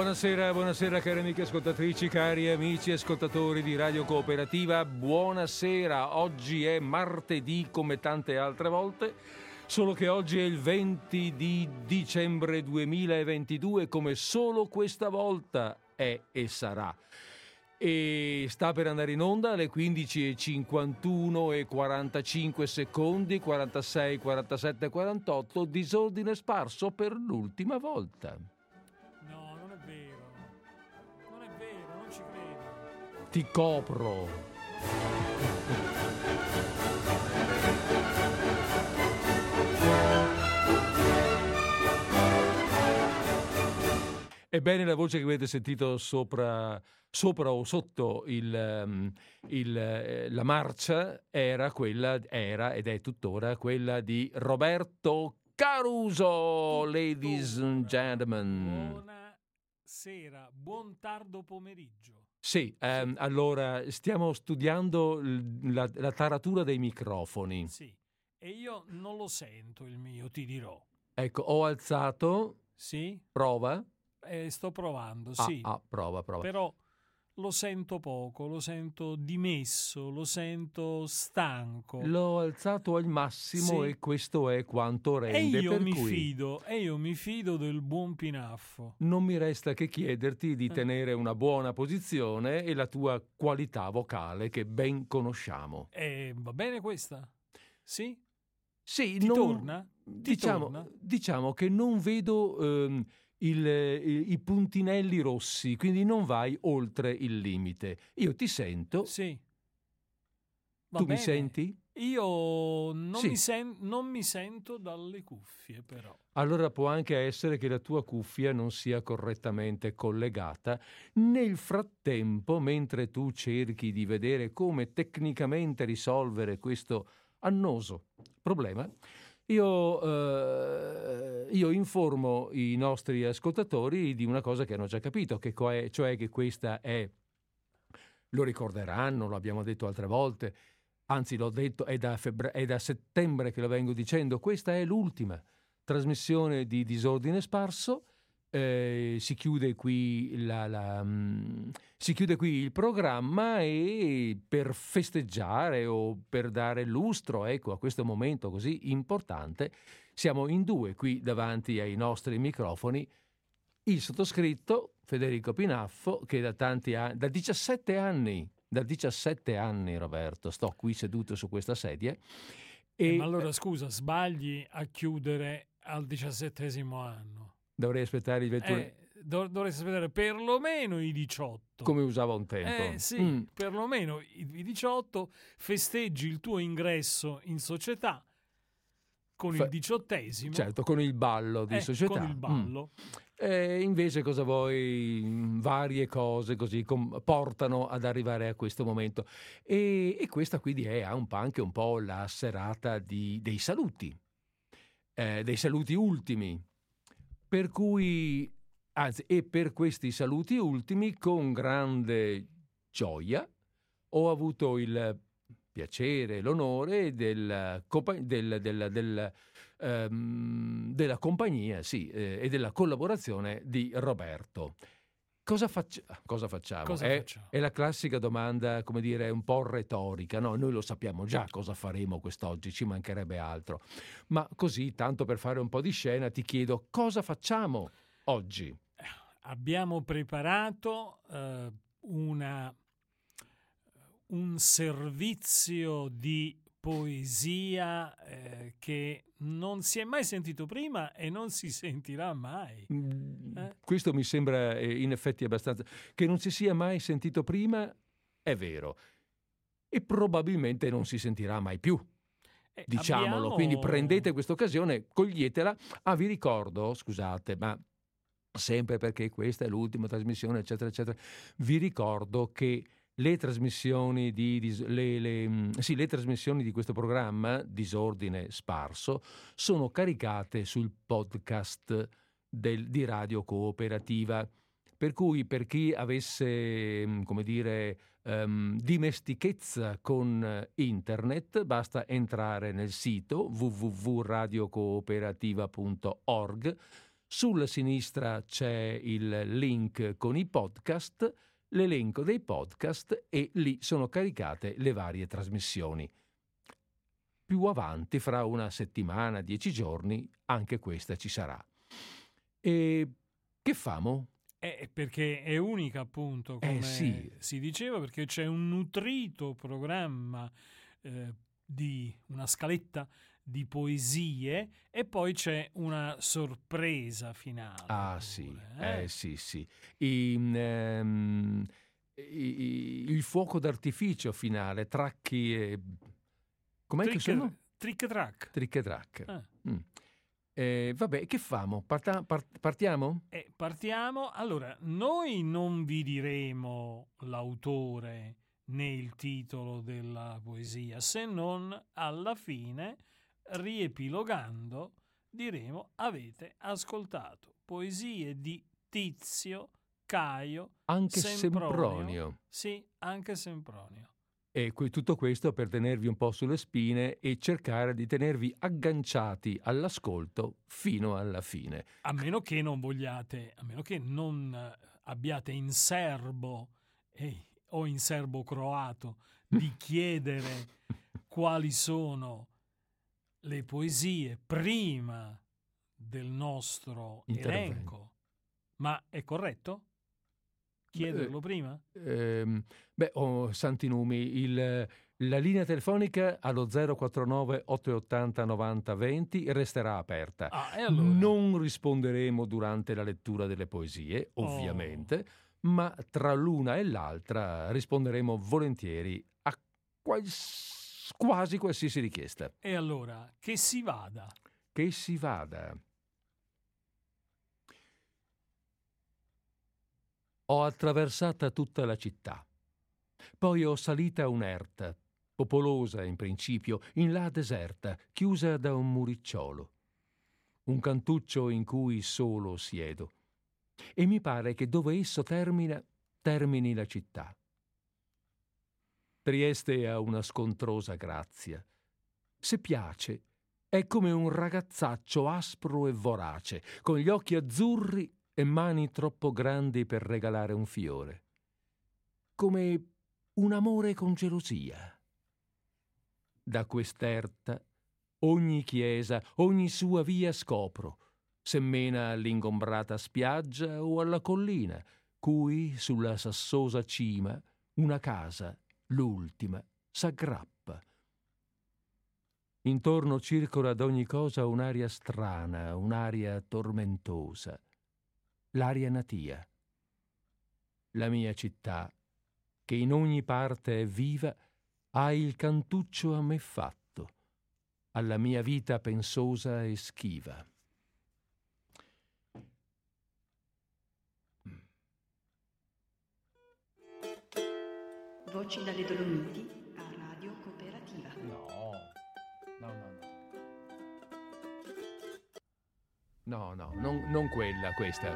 Buonasera, buonasera cari amiche ascoltatrici, cari amici ascoltatori di Radio Cooperativa, buonasera, oggi è martedì come tante altre volte, solo che oggi è il 20 di dicembre 2022 come solo questa volta è e sarà. E sta per andare in onda alle 15.51 e 45 secondi, 46, 47, 48, disordine sparso per l'ultima volta. Ti copro. Ebbene, la voce che avete sentito sopra, sopra o sotto il, ehm, il, eh, la marcia era quella, era ed è tuttora quella di Roberto Caruso, ladies and gentlemen. Buonasera, buon tardo pomeriggio. Sì, ehm, allora stiamo studiando la, la, taratura dei microfoni. Sì, e io non lo sento il mio, ti dirò. Ecco, ho alzato. Sì. Prova. Eh, sto provando, ah, sì. Ah, prova, prova. Però lo sento poco, lo sento dimesso, lo sento stanco. L'ho alzato al massimo sì. e questo è quanto rende. E io mi cui... fido, e io mi fido del buon Pinaffo. Non mi resta che chiederti di eh. tenere una buona posizione e la tua qualità vocale che ben conosciamo. E va bene questa? Sì? Sì, Ti non... torna? Ti diciamo, torna? diciamo che non vedo... Ehm, il, i, i puntinelli rossi, quindi non vai oltre il limite. Io ti sento. Sì. Va tu bene. mi senti? Io non, sì. mi sen- non, mi sento dalle cuffie, però. Allora può anche essere che la tua cuffia non sia correttamente collegata. Nel frattempo, mentre tu cerchi di vedere come tecnicamente risolvere questo annoso problema, io, eh, io, informo i nostri ascoltatori di una cosa che hanno già capito, che co- cioè che questa è, lo ricorderanno, lo abbiamo detto altre volte, anzi l'ho detto, è da, febbre- è da settembre che lo vengo dicendo, questa è l'ultima trasmissione di Disordine Sparso eh, si, chiude la, la, um, si, chiude qui il programma e per festeggiare o per dare lustro ecco, a questo momento così importante siamo in due qui davanti ai nostri microfoni. Il sottoscritto Federico Pinaffo che da tanti anni, da 17 anni, da 17 anni Roberto, sto qui seduto su questa sedia. E, eh, ma allora scusa, sbagli a chiudere al diciassettesimo anno. Dovrei aspettare i 21. Eh, dov- dovresti aspettare perlomeno i 18. Come usava un tempo. Eh sì, mm. perlomeno i 18 festeggi il tuo ingresso in società con Fa- il diciottesimo. Certo, con il ballo di eh, società. Con il ballo. Mm. E invece cosa vuoi? Varie cose così com- portano ad arrivare a questo momento. E, e questa quindi è un anche un po' la serata di, dei saluti, eh, dei saluti ultimi per cui, anzi, e per questi saluti ultimi, con grande gioia, ho avuto il piacere, l'onore del, del, del, del um, della compagnia sì, eh, e della collaborazione di Roberto. Cosa, faccia- cosa, facciamo? Cosa è, facciamo? è, la classica domanda, come dire, un po' retorica. No, noi lo sappiamo già cosa faremo quest'oggi, ci mancherebbe altro. Ma così, tanto per fare un po' di scena, ti chiedo cosa facciamo oggi? Abbiamo preparato uh, una, un servizio di poesia eh, che non si è mai sentito prima e non si sentirà mai. Mm, eh? Questo mi sembra eh, in effetti abbastanza... Che non si sia mai sentito prima è vero e probabilmente non si sentirà mai più. Eh, diciamolo, abbiamo... quindi prendete questa occasione, coglietela. Ah, vi ricordo, scusate, ma sempre perché questa è l'ultima trasmissione, eccetera, eccetera, vi ricordo che le trasmissioni di, le, le, mm, sì, le trasmissioni di questo programma, Disordine Sparso, sono caricate sul podcast del, di Radio Cooperativa. Per cui per chi avesse, mm, come dire, um, dimestichezza con internet, basta entrare nel sito www.radiocooperativa.org Sulla sinistra c'è il link con i podcast, l'elenco dei podcast e lì sono caricate le varie trasmissioni. Più avanti, fra una settimana, dieci giorni, anche questa ci sarà. E che famo? Eh, perché è unica, appunto, Eh, come sì. si diceva, perché c'è un nutrito programma eh, di una scaletta di poesie e poi c'è una sorpresa finale. Ah pure, sì, eh? eh sì sì. I, ehm, il fuoco d'artificio finale, tracchi e... Com'è che Trick, sono? trick track. Trick e track. Ah. Mm. Eh, vabbè, che famo? Parta- part- partiamo? E partiamo. Allora, noi non vi diremo l'autore né il titolo della poesia, se non alla fine, riepilogando, diremo avete ascoltato poesie di Tizio, Caio, Anche Sempronio. Sempronio. sì, anche Sempronio. E tutto questo per tenervi un po' sulle spine e cercare di tenervi agganciati all'ascolto fino alla fine. A meno che non vogliate, a meno che non eh, abbiate in serbo eh, o in serbo croato di chiedere quali sono le poesie prima del nostro Intervento. elenco. Ma è corretto? Chiederlo prima? Ehm, beh, oh, santi numi, il- la linea telefonica allo 049 880 90 20 resterà aperta. Ah, e allora? Non risponderemo durante la lettura delle poesie, Oh. ovviamente, ma tra l'una e l'altra risponderemo volentieri a quals- quasi qualsiasi richiesta. E allora, che si vada. Che si vada. Ho attraversata tutta la città. Poi ho salita un'erta, popolosa in principio, in là deserta, chiusa da un muricciolo. Un cantuccio in cui solo siedo. E mi pare che dove esso termina, termini la città. Trieste ha una scontrosa grazia. Se piace, è come un ragazzaccio aspro e vorace, con gli occhi azzurri e mani troppo grandi per regalare un fiore. Come un amore con gelosia. Da quest'erta ogni chiesa, ogni sua via scopro, se mena all'ingombrata spiaggia o alla collina, cui sulla sassosa cima una casa, l'ultima, s'aggrappa. Intorno circola ad ogni cosa un'aria strana, un'aria tormentosa, l'aria natia. La mia città, che in ogni parte è viva, ha il cantuccio a me fatto, alla mia vita pensosa e schiva. Voci dalle Dolomiti a Radio Cooperativa. No, no, no, no. No, no, non, non quella, questa.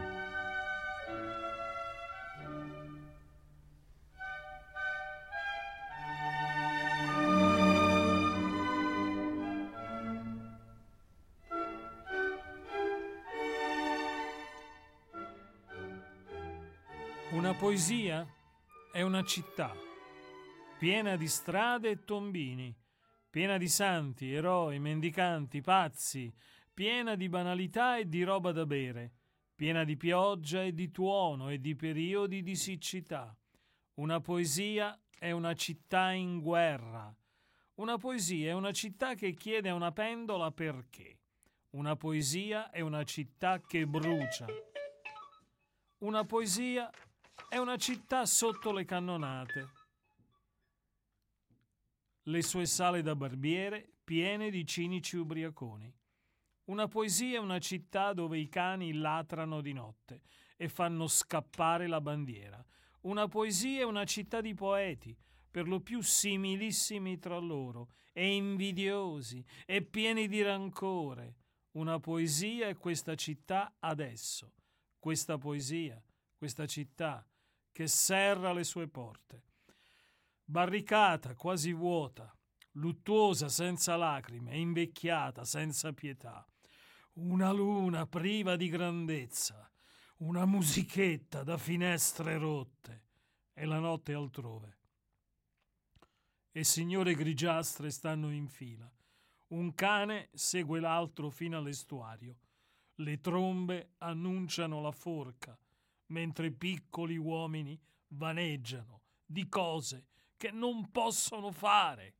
Una poesia è una città piena di strade e tombini, piena di santi, eroi, mendicanti, pazzi, piena di banalità e di roba da bere, piena di pioggia e di tuono e di periodi di siccità. Una poesia è una città in guerra. Una poesia è una città che chiede a una pendola perché. Una poesia è una città che brucia. Una poesia è una città sotto le cannonate. Le sue sale da barbiere piene di cinici ubriaconi. Una poesia è una città dove i cani latrano di notte e fanno scappare la bandiera. Una poesia è una città di poeti, per lo più similissimi tra loro, e invidiosi, e pieni di rancore. Una poesia è questa città adesso, questa poesia, questa città che serra le sue porte. Barricata, quasi vuota, luttuosa senza lacrime, invecchiata senza pietà. una luna priva di grandezza, una musichetta da finestre rotte e la notte altrove. E signore grigiastre stanno in fila. Un cane segue l'altro fino all'estuario. Le trombe annunciano la forca, mentre piccoli uomini vaneggiano di cose che non possono fare.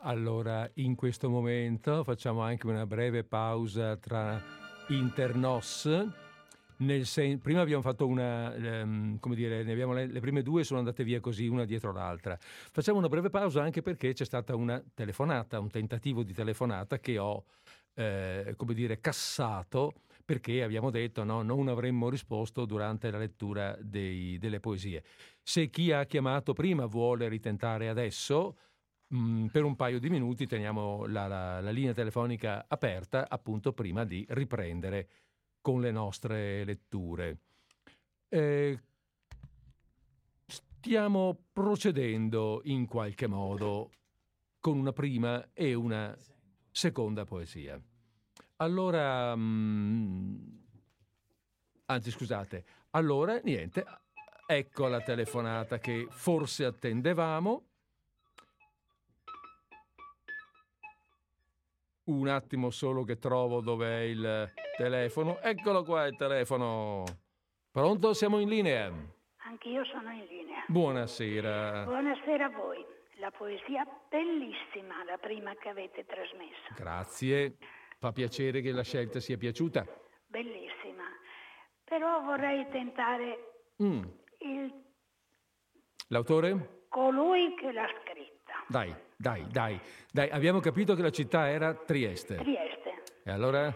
Allora, in questo momento facciamo anche una breve pausa tra internos. Sen- prima abbiamo fatto una, ehm, come dire, abbiamo le, le, prime due sono andate via così, una dietro l'altra. Facciamo una breve pausa anche perché c'è stata una telefonata, un tentativo di telefonata che ho, eh, come dire, cassato perché abbiamo detto no, non avremmo risposto durante la lettura dei, delle poesie. Se chi ha chiamato prima vuole ritentare adesso, Mm, per un paio di minuti teniamo la, la, la, linea telefonica aperta appunto prima di riprendere con le nostre letture. Eh, stiamo procedendo in qualche modo con una prima e una seconda poesia. Allora, mm, anzi scusate, allora niente, ecco la telefonata che forse attendevamo. Un attimo solo che trovo dov'è il telefono. Eccolo qua il telefono. Pronto? Siamo in linea. Anch'io sono in linea. Buonasera. Buonasera a voi. La poesia bellissima, la prima che avete trasmesso. Grazie. Fa piacere che la scelta sia piaciuta. Bellissima. Però vorrei tentare mm. il... L'autore? Colui che l'ha scritta. Dai, dai, dai, dai, abbiamo capito che la città era Trieste. Trieste. E allora?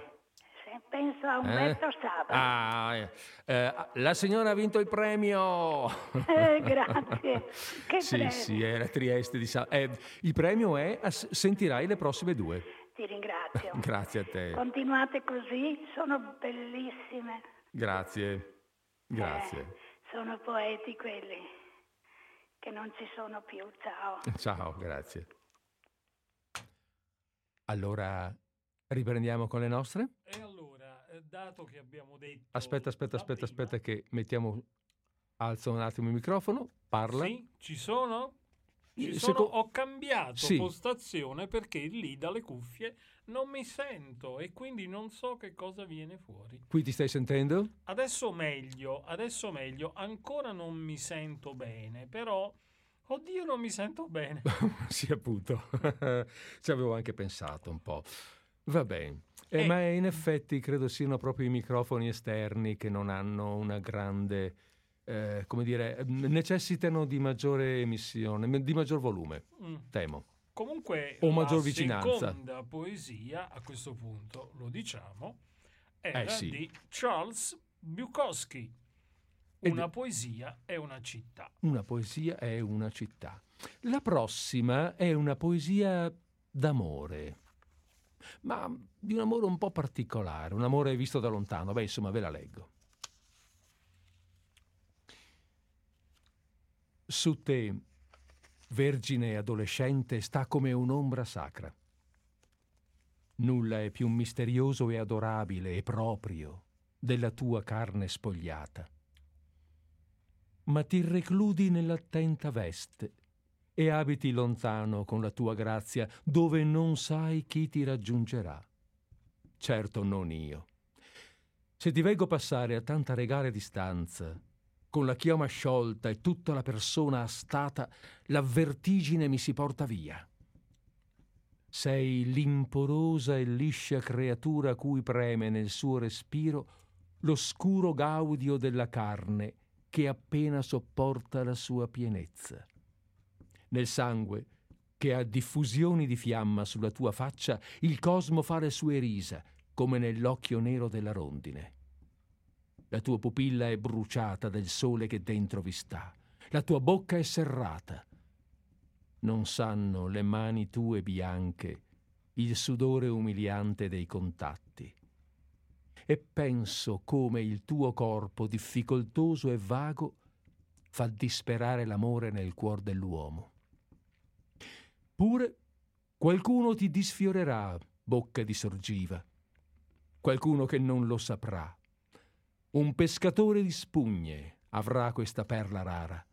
penso a Umberto eh? Saba. Ah, eh, eh, la signora ha vinto il premio. Eh, grazie. Che sì, premio. sì, era Trieste di Saba. Eh, il premio è, sentirai le prossime due. Ti ringrazio. grazie a te. Continuate così, sono bellissime. Grazie, grazie. Sono poeti quelli che non ci sono più. Ciao. Ciao, grazie. Allora, riprendiamo con le nostre? E allora, eh, dato che abbiamo detto... Aspetta, aspetta, aspetta, prima... aspetta che mettiamo... Alzo un attimo il microfono, parla. Sì, ci sono? Ci sono, Seco... ho cambiato sì. postazione perché lì dalle cuffie non mi sento e quindi non so che cosa viene fuori. Qui ti stai sentendo? Adesso meglio, adesso meglio. Ancora non mi sento bene, però oddio non mi sento bene. sì, appunto. Ci avevo anche pensato un po'. Va bene. Eh, eh. Ma in effetti credo siano proprio i microfoni esterni che non hanno una grande eh, come dire, necessitano di maggiore emissione, di maggior volume, mm. temo. Comunque, o maggior vicinanza. La seconda poesia, a questo punto lo diciamo, era eh sì. di Charles Bukowski. Una Ed... poesia è una città. Una poesia è una città. La prossima è una poesia d'amore, ma di un amore un po' particolare, un amore visto da lontano. Beh, insomma, ve la leggo. Su te, vergine e adolescente, sta come un'ombra sacra. Nulla è più misterioso e adorabile e proprio della tua carne spogliata. Ma ti recludi nell'attenta veste e abiti lontano con la tua grazia, dove non sai chi ti raggiungerà. Certo non io. Se ti veggo passare a tanta regale distanza, con la chioma sciolta e tutta la persona astata, la vertigine mi si porta via. Sei l'imporosa e liscia creatura cui preme nel suo respiro l'oscuro gaudio della carne che appena sopporta la sua pienezza. Nel sangue, che ha diffusioni di fiamma sulla tua faccia, il cosmo fa le sue risa, come nell'occhio nero della rondine. La tua pupilla è bruciata del sole che dentro vi sta. La tua bocca è serrata. non sanno le mani tue bianche, il sudore umiliante dei contatti. E penso come il tuo corpo difficoltoso e vago fa disperare l'amore nel cuor dell'uomo. Pure qualcuno ti disfiorerà, bocca di sorgiva, qualcuno che non lo saprà. Un pescatore di spugne avrà questa perla rara.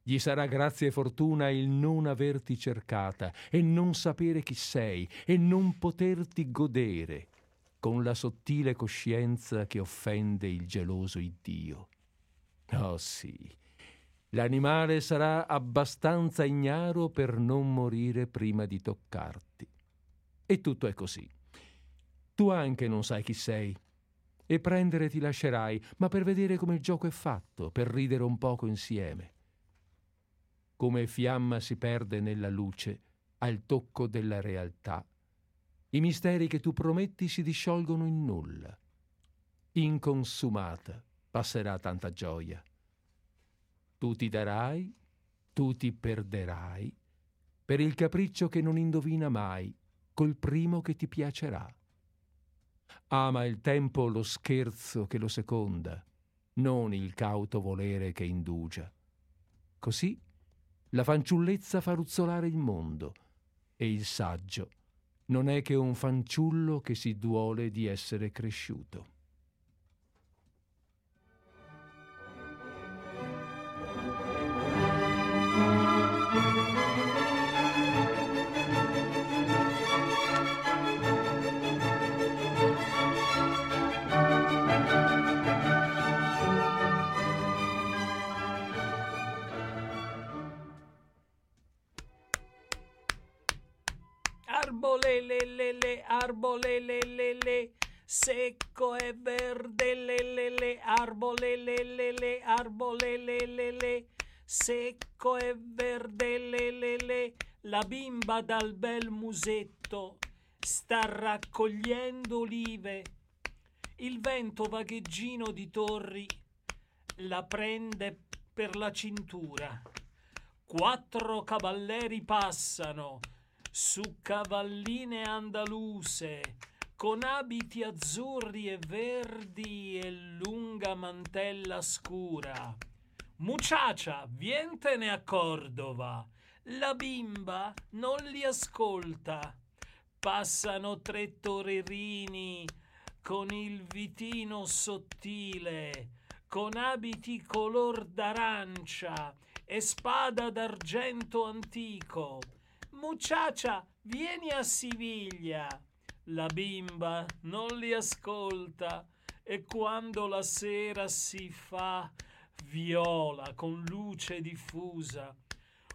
Gli sarà grazia e fortuna il non averti cercata e non sapere chi sei e non poterti godere con la sottile coscienza che offende il geloso Iddio. Oh sì, l'animale sarà abbastanza ignaro per non morire prima di toccarti. E tutto è così. Tu anche non sai chi sei. E prendere ti lascerai, ma per vedere come il gioco è fatto, per ridere un poco insieme. Come fiamma si perde nella luce al tocco della realtà. I misteri che tu prometti si disciolgono in nulla. Inconsumata passerà tanta gioia. Tu ti darai, tu ti perderai, per il capriccio che non indovina mai, col primo che ti piacerà. Ama il tempo lo scherzo che lo seconda, non il cauto volere che indugia. Così la fanciullezza fa ruzzolare il mondo e il saggio non è che un fanciullo che si duole di essere cresciuto. Arbolelelele, arbolelelele, secco e verde, lelele, arbolelelele, arbolelelele, secco e verde, lelele, la bimba dal bel musetto sta raccogliendo olive, il vento vagheggino di torri la prende per la cintura. Quattro cavalleri passano, su cavalline andaluse, con abiti azzurri e verdi e lunga mantella scura. Muciacia, vientene a Cordova. La bimba non li ascolta. Passano tre torerini con il vitino sottile, con abiti color d'arancia e spada d'argento antico Mucciaccia, vieni a Siviglia. La bimba non li ascolta e quando la sera si fa viola con luce diffusa,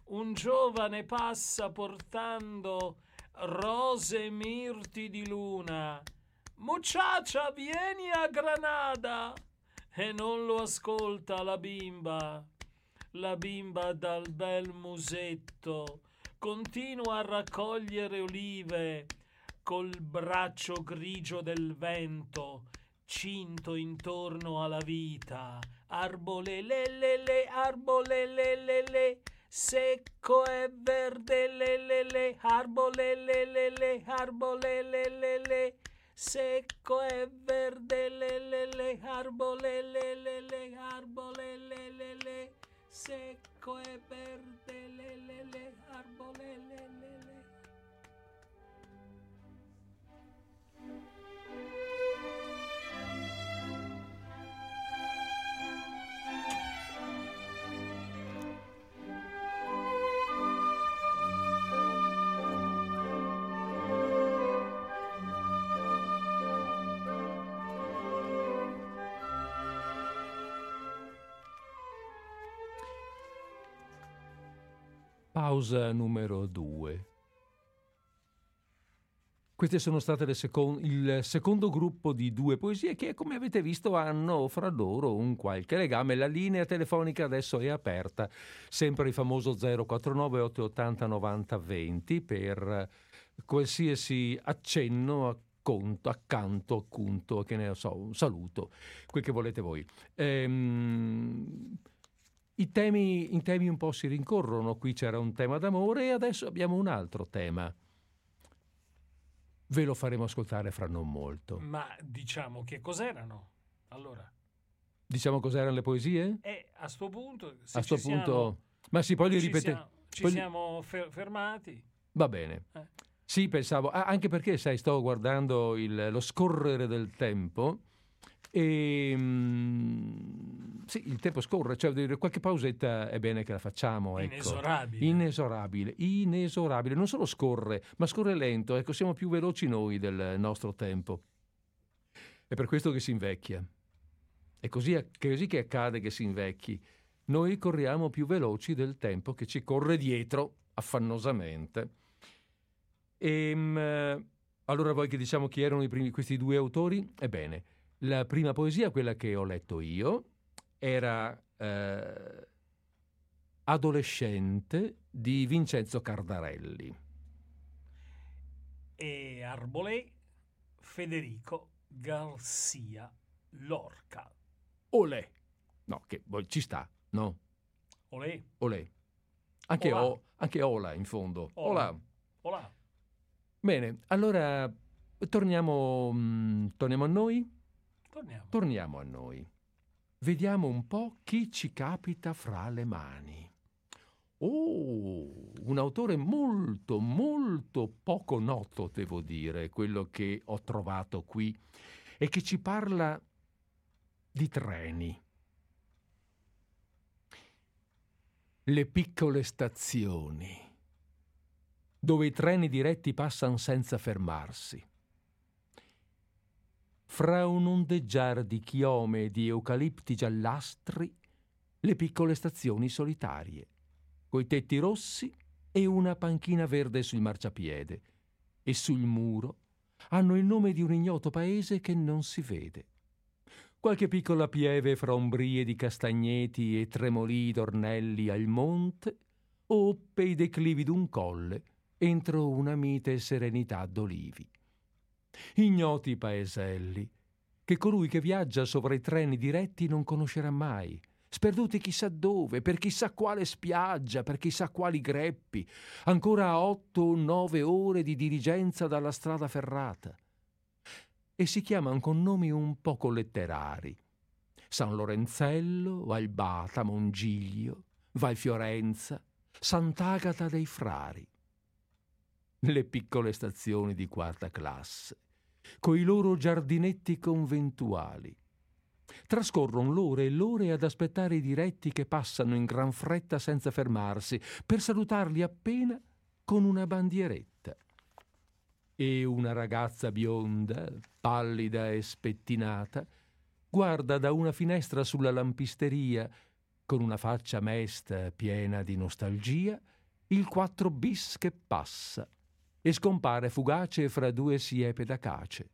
un giovane passa portando rose e mirti di luna. Mucciaccia, vieni a Granada! E non lo ascolta la bimba. La bimba dal bel musetto continua a raccogliere olive col braccio grigio del vento cinto intorno alla vita. Arbole le le le arbole le le le secco e verde le le le arbole le le le arbole le le le secco e verde le le le arbole le le le arbole le le le secco e verde le le le arbole Pausa numero 2. Queste sono state secon- il secondo gruppo di due poesie che, come avete visto, hanno fra loro un qualche legame. La linea telefonica adesso è aperta, sempre il famoso 049 880 90 20 per qualsiasi accenno a conto, accanto, appunto, che ne so, un saluto, quel che volete voi. Ehm, i temi, i temi un po' si rincorrono. Qui c'era un tema d'amore e adesso abbiamo un altro tema. Ve lo faremo ascoltare fra non molto. Ma diciamo che cos'erano? Allora, Diciamo cos'erano le poesie? e a sto punto, A sto ci punto... siamo, Ma sì, poi li siamo- ci poi siamo fer- fermati. Va bene. Eh. Sì, pensavo, ah, anche perché, sai, sto guardando il- lo scorrere del tempo e mm, sì, il tempo scorre, cioè dire, qualche pausetta è bene che la facciamo, ecco. Inesorabile. Inesorabile, inesorabile, non solo scorre, ma scorre lento, ecco, siamo più veloci noi del nostro tempo. È per questo che si invecchia. È così, è così che accade che si invecchi. Noi corriamo più veloci del tempo che ci corre dietro affannosamente. Ehm, eh, allora voi che diciamo chi erano primi, questi due autori? Ebbene, la prima poesia, quella che ho letto io, era eh, Adolescente di Vincenzo Cardarelli. E Arbolé Federico Garcia Lorca. Olè! No, che poi ci sta, no? Olè, Olè. Anche, Olà. o, anche Ola in fondo. Olà. Ola. olà. Bene, allora torniamo, mm, torniamo a noi? Torniamo. Torniamo a noi. Vediamo un po' chi ci capita fra le mani. Oh, un autore molto, molto poco noto, devo dire, quello che ho trovato qui, e che ci parla di treni. Le piccole stazioni, dove i treni diretti passano senza fermarsi fra un ondeggiare di chiome e di eucalipti giallastri, le piccole stazioni solitarie, coi tetti rossi e una panchina verde sul marciapiede, e sul muro hanno il nome di un ignoto paese che non si vede. Qualche piccola pieve fra ombrie di castagneti e tremolii d'ornelli al monte, o pei declivi d'un colle entro una mite serenità d'olivi ignoti paeselli, che colui che viaggia sopra i treni diretti non conoscerà mai, sperduti chissà dove, per chissà quale spiaggia, per chissà quali greppi, ancora a otto o nove ore di dirigenza dalla strada ferrata. E si chiamano con nomi un poco letterari. San Lorenzello, Valbata, Mongiglio, Valfiorenza, Sant'Agata dei Frari. Le piccole stazioni di quarta classe, coi loro giardinetti conventuali. Trascorrono l'ore e l'ore ad aspettare i diretti che passano in gran fretta senza fermarsi, per salutarli appena con una bandieretta. E una ragazza bionda, pallida e spettinata, guarda da una finestra sulla lampisteria, con una faccia mesta piena di nostalgia, il 4 bis che passa e scompare fugace fra due siepe d'acace.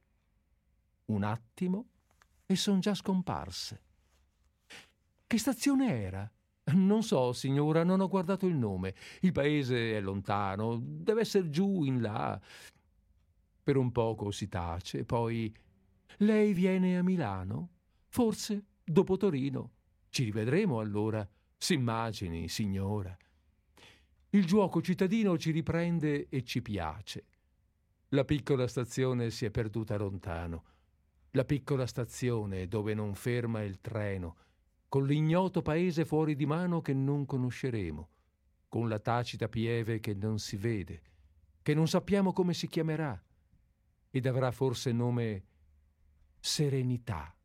Un attimo e son già scomparse. Che stazione era? Non so, signora, non ho guardato il nome. Il paese è lontano, deve essere giù in là. Per un poco si tace, poi lei viene a Milano? Forse dopo Torino. Ci rivedremo allora. S'immagini, signora. Il giuoco cittadino ci riprende e ci piace. La piccola stazione si è perduta lontano. La piccola stazione dove non ferma il treno, con l'ignoto paese fuori di mano che non conosceremo, con la tacita pieve che non si vede, che non sappiamo come si chiamerà, ed avrà forse nome Serenità.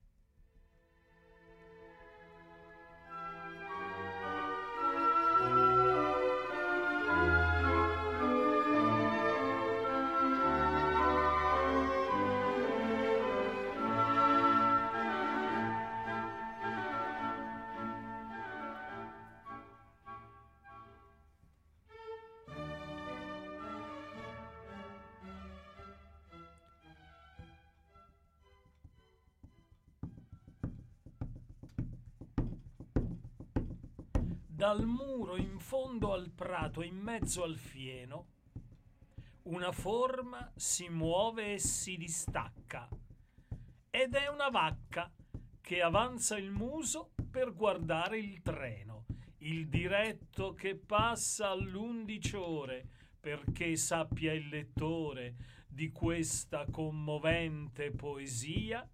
Dal muro in fondo al prato, in mezzo al fieno, una forma si muove e si distacca. Ed è una vacca che avanza il muso per guardare il treno il diretto che passa all'undici ore, perché sappia il lettore di questa commovente poesia,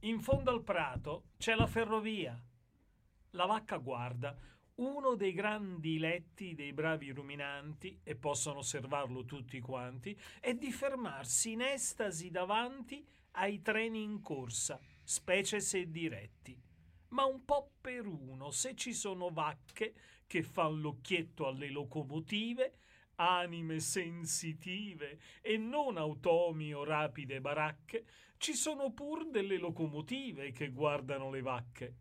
in fondo al prato c'è la ferrovia. La vacca guarda uno dei grandi letti dei bravi ruminanti, e possono osservarlo tutti quanti, è di fermarsi in estasi davanti ai treni in corsa, specie se diretti. Ma un po' per uno, se ci sono vacche che fan l'occhietto alle locomotive, anime sensitive e non automi o rapide baracche, ci sono pur delle locomotive che guardano le vacche.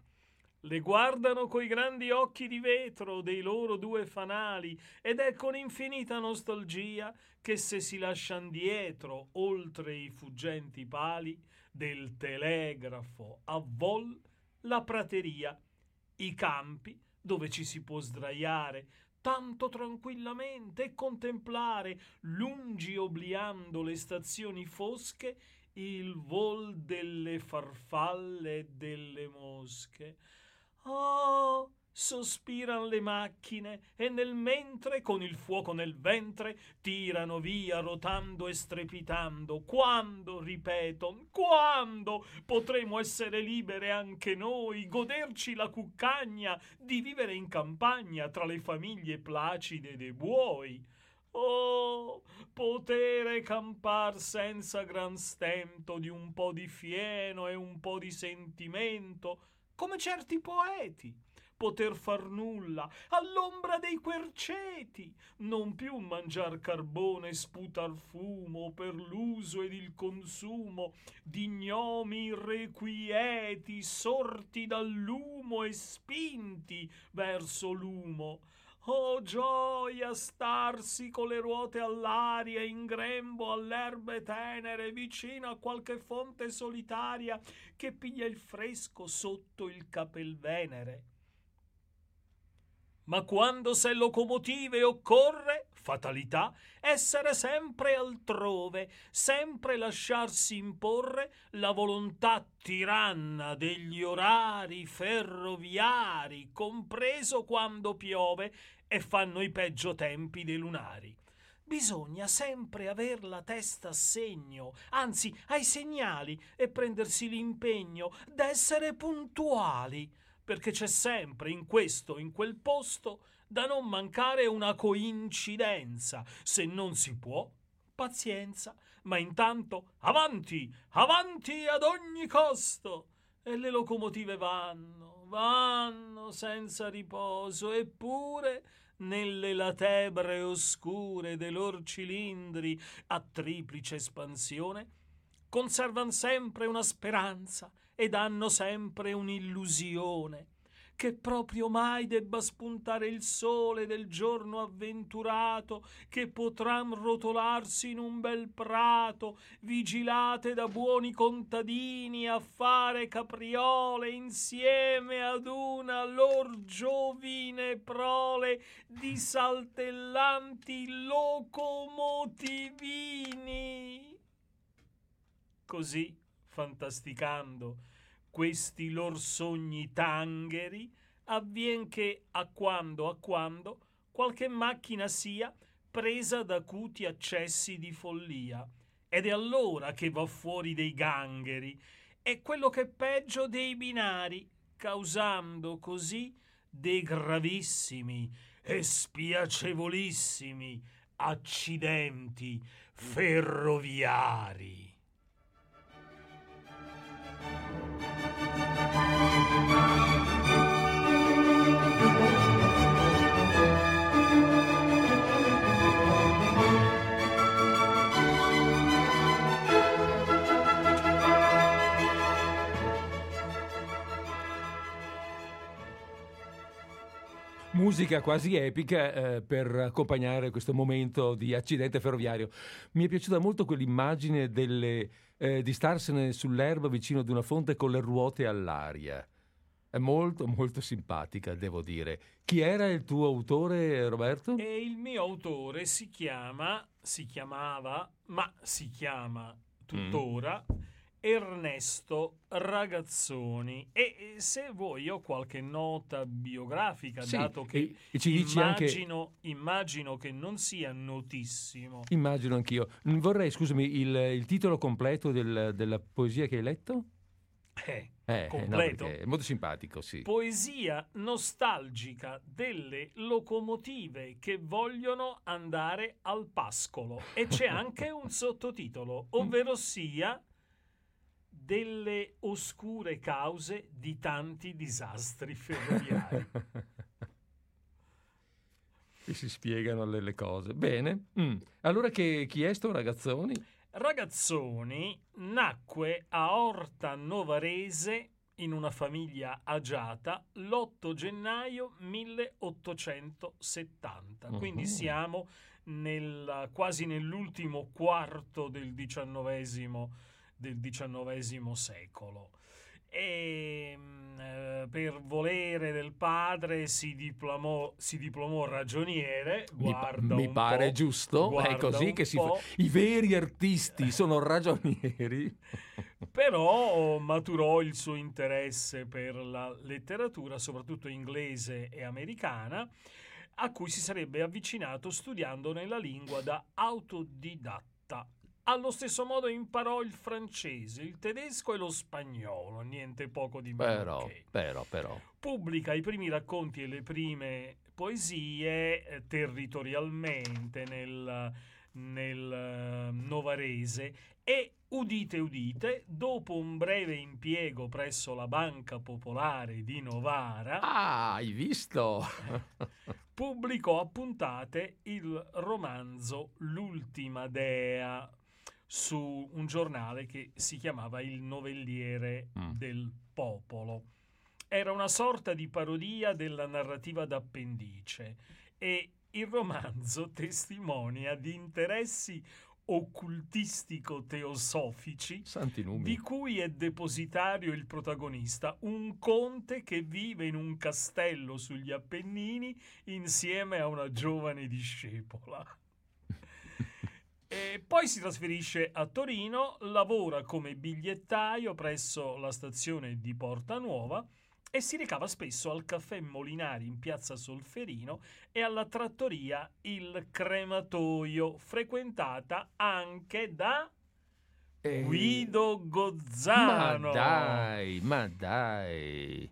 Le guardano coi grandi occhi di vetro dei loro due fanali ed è con infinita nostalgia che se si lascian dietro, oltre i fuggenti pali del telegrafo a vol, la prateria, i campi dove ci si può sdraiare tanto tranquillamente e contemplare, lungi obliando le stazioni fosche, il vol delle farfalle e delle mosche. Oh, sospiran le macchine e nel mentre con il fuoco nel ventre tirano via rotando e strepitando. Quando, ripeto, quando potremo essere libere anche noi, goderci la cuccagna di vivere in campagna tra le famiglie placide dei buoi? Oh, potere campar senza gran stento di un po' di fieno e un po' di sentimento, come certi poeti, poter far nulla all'ombra dei querceti, non più mangiar carbone e sputar fumo per l'uso ed il consumo di gnomi irrequieti sorti dall'umo e spinti verso l'umo Oh gioia starsi con le ruote all'aria in grembo alle erbe tenere vicino a qualche fonte solitaria che piglia il fresco sotto il capelvenere. Ma quando se locomotive occorre, fatalità, essere sempre altrove, sempre lasciarsi imporre la volontà tiranna degli orari ferroviari, compreso quando piove e fanno i peggio tempi dei lunari. Bisogna sempre aver la testa a segno, anzi ai segnali, e prendersi l'impegno d'essere puntuali perché c'è sempre in questo in quel posto da non mancare una coincidenza. Se non si può, pazienza, ma intanto avanti, avanti ad ogni costo. E le locomotive vanno, vanno senza riposo, eppure nelle latebre oscure dei loro cilindri a triplice espansione, conservan sempre una speranza ed hanno sempre un'illusione che proprio mai debba spuntare il sole del giorno avventurato, che potran rotolarsi in un bel prato, vigilate da buoni contadini a fare capriole insieme ad una lor giovine prole di saltellanti locomotivini. Così, fantasticando, questi lor sogni tangheri avvien che a quando a quando qualche macchina sia presa da acuti accessi di follia ed è allora che va fuori dei gangheri e quello che è peggio dei binari causando così dei gravissimi e spiacevolissimi accidenti ferroviari. Musica quasi epica eh, per accompagnare questo momento di accidente ferroviario. Mi è piaciuta molto quell'immagine delle, eh, di starsene sull'erba vicino ad una fonte con le ruote all'aria. È molto molto simpatica, devo dire. Chi era il tuo autore, Roberto? E il mio autore si chiama, si chiamava, ma si chiama tuttora, mm. Ernesto Ragazzoni e se vuoi ho qualche nota biografica Sì, dato che dici anche- immagino, immagino che non sia notissimo Immagino anch'io. Mm, Vorrei, scusami, il, il titolo completo del- della poesia che hai letto? Eh, Eh, no, Completo? è molto simpatico, sì. poesia nostalgica delle locomotive che vogliono andare al pascolo e c'è anche un sottotitolo ovvero sia delle oscure cause di tanti disastri ferroviari Che si spiegano le, le cose. Bene. Mm. Allora che, chi è sto ragazzoni? Ragazzoni nacque a Orta Novarese in una famiglia agiata l'8 gennaio 1870. Quindi Mhm. siamo nel- quasi nell'ultimo quarto del XIX, del XIX secolo. E mm, eh, per volere del padre si diplomò, si diplomò ragioniere. Mi, Guarda mi un pare giusto. È così che si fa. I veri artisti sono ragionieri. però maturò il suo interesse per la letteratura, soprattutto inglese e americana, a cui si sarebbe avvicinato studiando nella lingua da autodidatta. Allo stesso modo imparò il francese, il tedesco e lo spagnolo, niente poco di meno Però, che. però, però. Pubblica i primi racconti e le prime poesie eh, territorialmente nel, nel eh, Novarese e udite udite, dopo un breve impiego presso la Banca Popolare di Novara, Ah, hai visto? pubblicò a puntate il romanzo L'ultima dea su un giornale che si chiamava Il Novelliere Mm. del Popolo. Era una sorta di parodia della narrativa d'appendice e il romanzo testimonia di interessi occultistico-teosofici di cui è depositario il protagonista, un conte che vive in un castello sugli Appennini insieme a una giovane discepola. E poi si trasferisce a Torino, lavora come bigliettaio presso la stazione di Porta Nuova e si recava spesso al caffè Molinari in piazza Solferino e alla trattoria Il Crematoio, frequentata anche da Eh, Guido Ma Gozzano. dai, ma dai.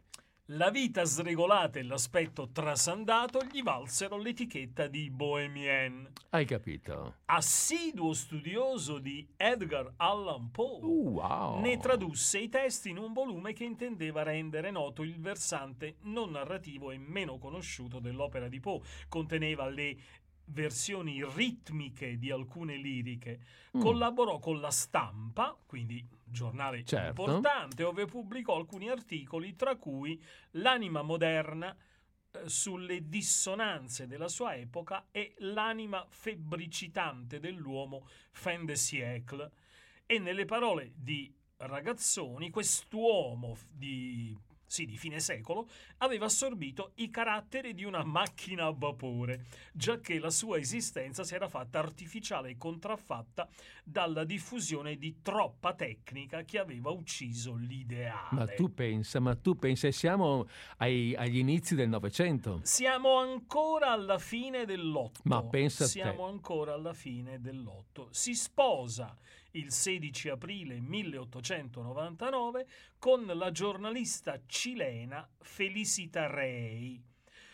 La vita sregolata e l'aspetto trasandato gli valsero l'etichetta di bohemien. Hai capito? Assiduo studioso di Edgar Allan Poe, Uh, wow. ne tradusse i testi in un volume che intendeva rendere noto il versante non narrativo e meno conosciuto dell'opera di Poe. Conteneva le versioni ritmiche di alcune liriche. Mm. Collaborò con la Stampa, quindi giornale Certo. importante, dove pubblicò alcuni articoli, tra cui L'anima moderna eh, sulle dissonanze della sua epoca e l'anima febbricitante dell'uomo fin de siècle. E nelle parole di Ragazzoni, quest'uomo di, sì, di fine secolo aveva assorbito i caratteri di una macchina a vapore, giacché la sua esistenza si era fatta artificiale e contraffatta dalla diffusione di troppa tecnica che aveva ucciso l'ideale. Ma tu pensa, ma tu pensa, siamo ai- agli inizi del Novecento. Siamo ancora alla fine dell'otto. Ma pensa a te. Siamo ancora alla fine dell'otto. Si sposa il 16 aprile 1899 con la giornalista cilena Felicita Rei.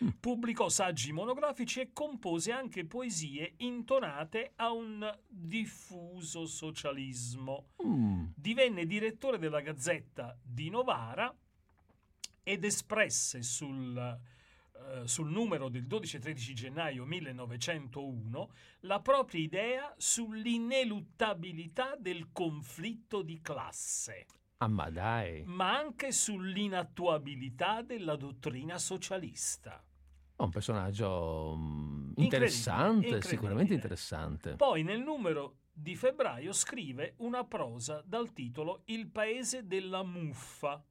Mm. Pubblicò saggi monografici e compose anche poesie intonate a un diffuso socialismo Mm. divenne direttore della Gazzetta di Novara ed espresse sul, eh, sul numero del 12 e 13 gennaio 1901 la propria idea sull'ineluttabilità del conflitto di classe, Ah, ma dai. ma anche sull'inattuabilità della dottrina socialista. Un personaggio mm, Incredibile, interessante, incredibile. sicuramente interessante. Poi nel numero di febbraio scrive una prosa dal titolo Il paese della muffa,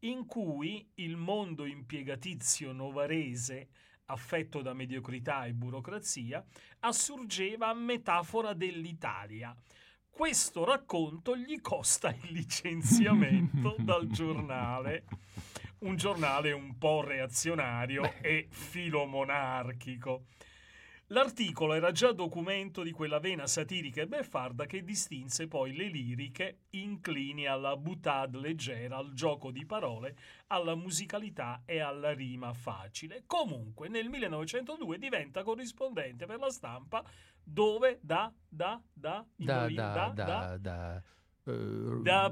in cui il mondo impiegatizio novarese, affetto da mediocrità e burocrazia, assurgeva a metafora dell'Italia. questo racconto gli costa il licenziamento dal giornale. Un giornale un po' reazionario e filomonarchico. L'articolo era già documento di quella vena satirica e beffarda che distinse poi le liriche inclini alla boutade leggera, al gioco di parole, alla musicalità e alla rima facile. Comunque nel 1902 diventa corrispondente per la stampa dove? Da da da da da da, da, da. Uh, da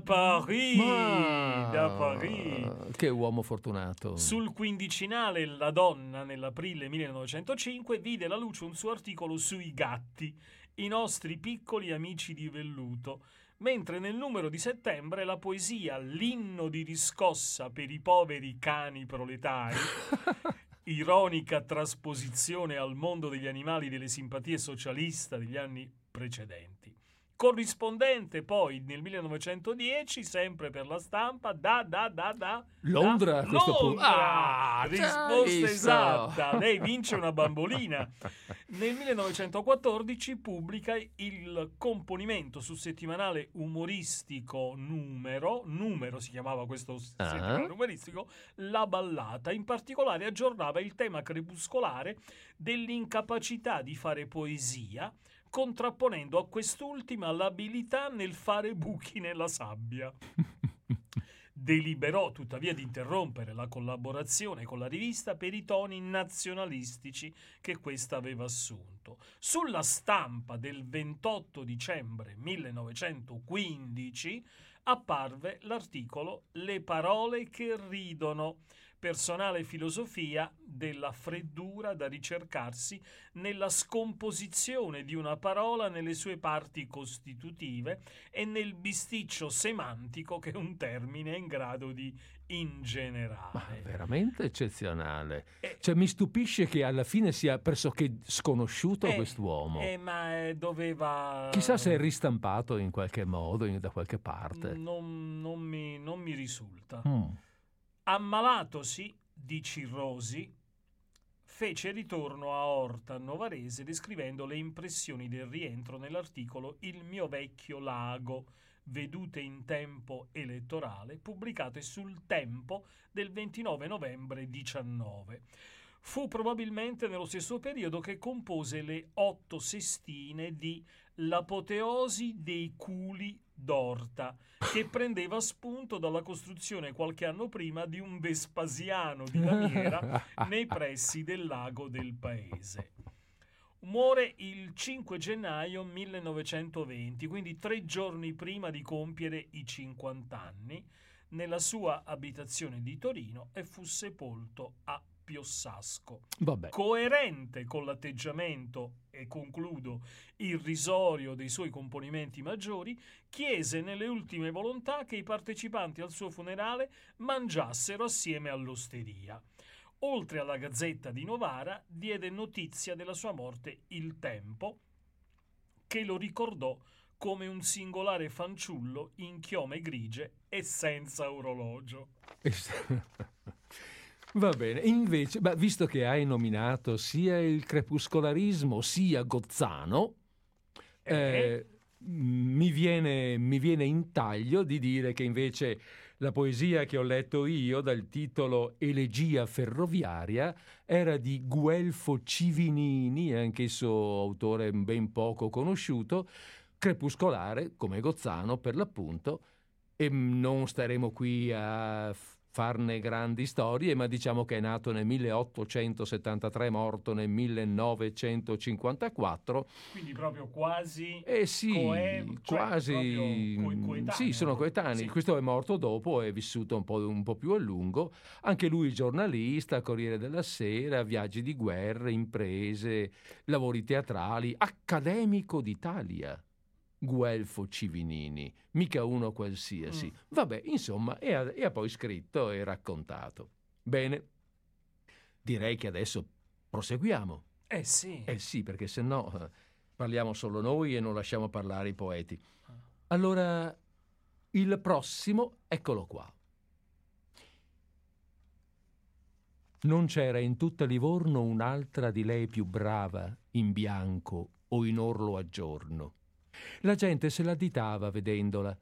Paris, ma... da Paris. Che uomo fortunato. Sul quindicinale La Donna nell'aprile 1905 vide la luce un suo articolo sui gatti, i nostri piccoli amici di velluto, mentre nel numero di settembre la poesia L'inno di riscossa per i poveri cani proletari ironica trasposizione al mondo degli animali delle simpatie socialista degli anni precedenti corrispondente poi nel 1910 sempre per la stampa da da da da Londra da, a questo Londra. punto. Ah, risposta esatta. Lei vince una bambolina. Nel 1914 pubblica il componimento sul settimanale umoristico numero numero si chiamava questo uh-huh. settimanale umoristico la ballata. In particolare aggiornava il tema crepuscolare dell'incapacità di fare poesia contrapponendo a quest'ultima l'abilità nel fare buchi nella sabbia. Deliberò tuttavia di interrompere la collaborazione con la rivista per i toni nazionalistici che questa aveva assunto. Sulla stampa del 28 dicembre 1915 apparve l'articolo Le parole che ridono personale filosofia della freddura da ricercarsi nella scomposizione di una parola nelle sue parti costitutive e nel bisticcio semantico che un termine è in grado di ingenerare. Ma veramente eccezionale. Eh, cioè, mi stupisce che alla fine sia pressoché sconosciuto eh, quest'uomo. Eh, ma eh, doveva. Chissà se è ristampato in qualche modo, in, da qualche parte. Non, non, mi, non mi, risulta. Mm ammalatosi di cirrosi, fece ritorno a Orta Novarese descrivendo le impressioni del rientro nell'articolo Il mio vecchio lago, vedute in tempo elettorale, pubblicate sul Tempo del 29 novembre 19. Fu probabilmente nello stesso periodo che compose le otto sestine di L'apoteosi dei culi d'Orta, che prendeva spunto dalla costruzione qualche anno prima di un Vespasiano di lamiera nei pressi del lago del paese. Muore il 5 gennaio 1920, quindi tre giorni prima di compiere i 50 anni, nella sua abitazione di Torino e fu sepolto a Piossasco. Vabbè. Coerente con l'atteggiamento, e concludo, irrisorio dei suoi componimenti maggiori, chiese nelle ultime volontà che i partecipanti al suo funerale mangiassero assieme all'osteria. Oltre alla Gazzetta di Novara, diede notizia della sua morte Il Tempo, che lo ricordò come un singolare fanciullo in chiome grigie e senza orologio. Va bene, invece, beh, visto che hai nominato sia il crepuscolarismo sia Gozzano, eh? Eh, mi, viene, mi viene in taglio di dire che invece la poesia che ho letto io dal titolo Elegia ferroviaria era di Guelfo Civinini, anch'esso autore ben poco conosciuto, crepuscolare come Gozzano per l'appunto, e non staremo qui a farne grandi storie, ma diciamo che è nato nel 1873, morto nel 1954. Quindi proprio quasi... Eh sì, coe- cioè quasi... Co- sì, sono coetanei. Sì. Questo è morto dopo, è vissuto un po', un po' più a lungo. Anche lui giornalista, Corriere della Sera, viaggi di guerra, imprese, lavori teatrali, accademico d'Italia. Guelfo Civinini, mica uno qualsiasi. Mm. Vabbè, insomma, e ha, e ha poi scritto e raccontato. Bene, direi che adesso proseguiamo. Eh sì. Eh sì, perché se no eh, parliamo solo noi e non lasciamo parlare i poeti. Ah. Allora, il prossimo, eccolo qua. Non c'era in tutta Livorno un'altra di lei più brava, in bianco o in orlo a giorno La gente se l'additava vedendola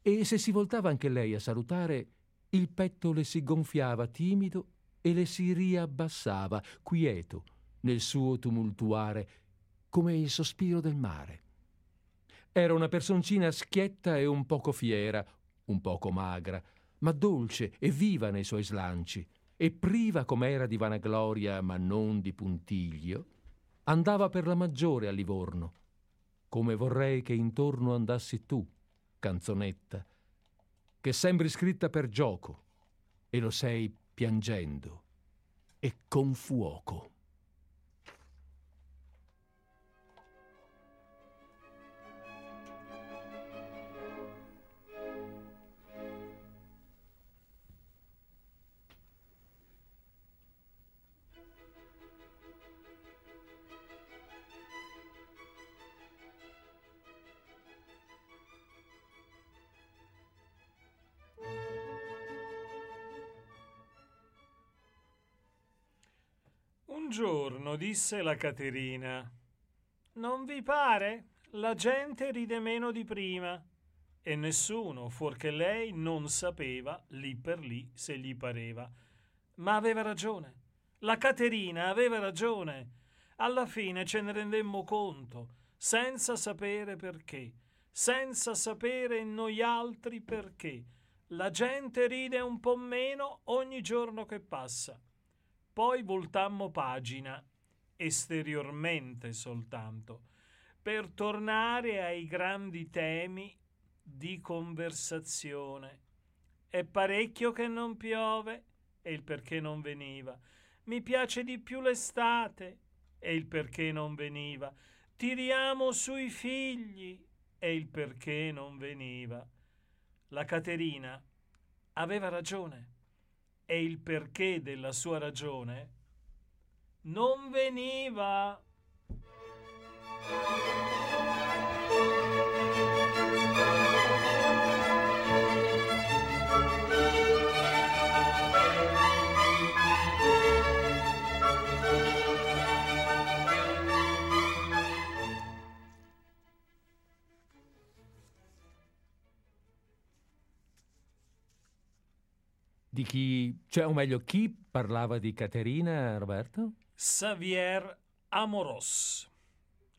e se si voltava anche lei a salutare, il petto le si gonfiava timido e le si riabbassava, quieto, nel suo tumultuare, come il sospiro del mare. Era una personcina schietta e un poco fiera, un poco magra, ma dolce e viva nei suoi slanci, e priva com'era di vanagloria, ma non di puntiglio, andava per la maggiore a Livorno, come vorrei che intorno andassi tu, canzonetta, che sembri scritta per gioco, e lo sei piangendo e con fuoco. Giorno disse la Caterina, non vi pare? La gente ride meno di prima. E nessuno, fuorché lei, non sapeva lì per lì se gli pareva. Ma aveva ragione. La Caterina aveva ragione. Alla fine ce ne rendemmo conto, senza sapere perché, senza sapere noi altri perché. La gente ride un po' meno ogni giorno che passa. Poi voltammo pagina, esteriormente soltanto, per tornare ai grandi temi di conversazione. È parecchio che non piove e il perché non veniva. Mi piace di più l'estate e il perché non veniva. Tiriamo sui figli e il perché non veniva. La Caterina aveva ragione e il perché della sua ragione non veniva. Di chi, cioè, o meglio, chi parlava di Caterina, Roberto? Xavier Amoros,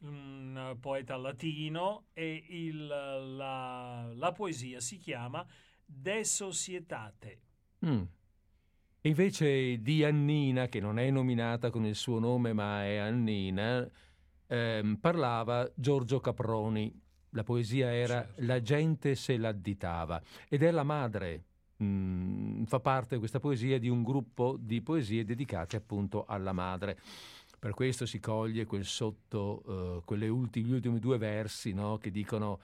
un poeta latino, e il, la, la, poesia si chiama De Societate. Mm. Invece di Annina, che non è nominata con il suo nome ma è Annina, ehm, parlava Giorgio Caproni. La poesia era certo. La gente se l'additava ed è la madre mh, fa parte questa poesia di un gruppo di poesie dedicate appunto alla madre. Per questo si coglie quel sotto, uh, ultimi, gli ultimi due versi no, che dicono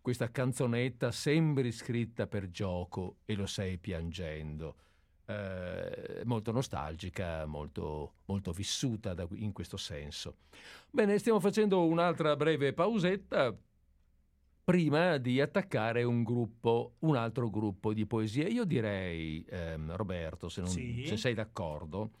questa canzonetta sembri scritta per gioco e lo sei piangendo. Eh, molto nostalgica, molto, molto vissuta da, in questo senso. Bene, stiamo facendo un'altra breve pausetta prima di attaccare un gruppo, un altro gruppo di poesie. Io direi, ehm, Roberto, se, non, sì. se, sei d'accordo,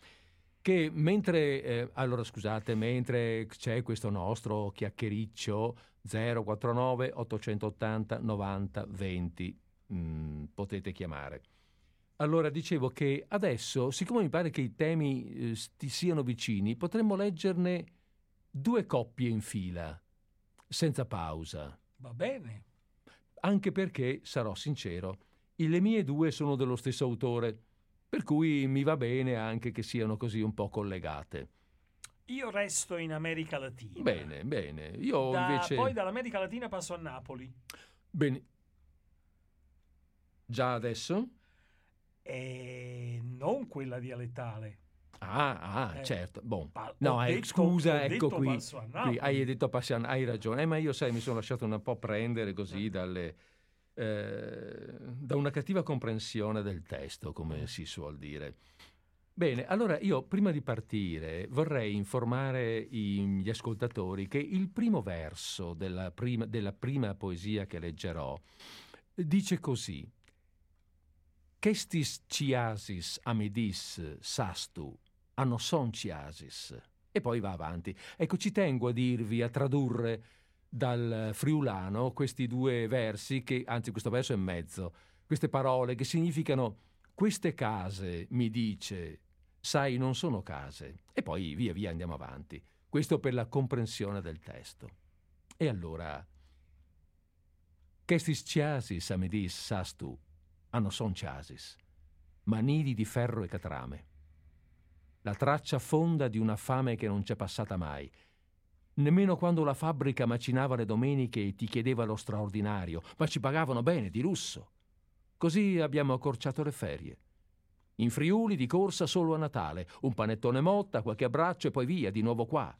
che mentre, eh, allora scusate, mentre c'è questo nostro chiacchiericcio 049 880 90 20, mh, potete chiamare. Allora dicevo che adesso, siccome mi pare che i temi eh, ti siano vicini, potremmo leggerne due coppie in fila, senza pausa. Va bene. Anche perché, sarò sincero, le mie due sono dello stesso autore, per cui mi va bene anche che siano così un po' collegate. Io resto in America Latina. Bene, bene. Io da, invece... Poi dall'America Latina passo a Napoli. Bene. Già adesso? E non quella dialettale. Ah, ah Eh, certo. Bon. No, ho eh, detto- scusa, ecco qui. qui hai detto Passian, hai ragione. Eh, ma io, sai, mi sono lasciato un po' prendere così dalle, eh, da una cattiva comprensione del testo, come si suol dire. Bene, allora io prima di partire vorrei informare i- gli ascoltatori che il primo verso della prima, della prima poesia che leggerò dice così. Chestis ciasis amidis sastu, anno son ciasis. E poi va avanti. Ecco, ci tengo a dirvi, a tradurre dal friulano questi due versi, che, anzi questo verso è mezzo, queste parole che significano queste case, mi dice, sai, non sono case. E poi via via andiamo avanti. Questo per la comprensione del testo. E allora, Questis ciasis, amidis, sas tu, hanno son ciasis, ma nidi di ferro e catrame. La traccia fonda di una fame che non c'è passata mai, nemmeno quando la fabbrica macinava le domeniche e ti chiedeva lo straordinario, ma ci pagavano bene, di lusso. Così abbiamo accorciato le ferie. In Friuli di corsa solo a Natale, un panettone motta, qualche abbraccio e poi via, di nuovo qua.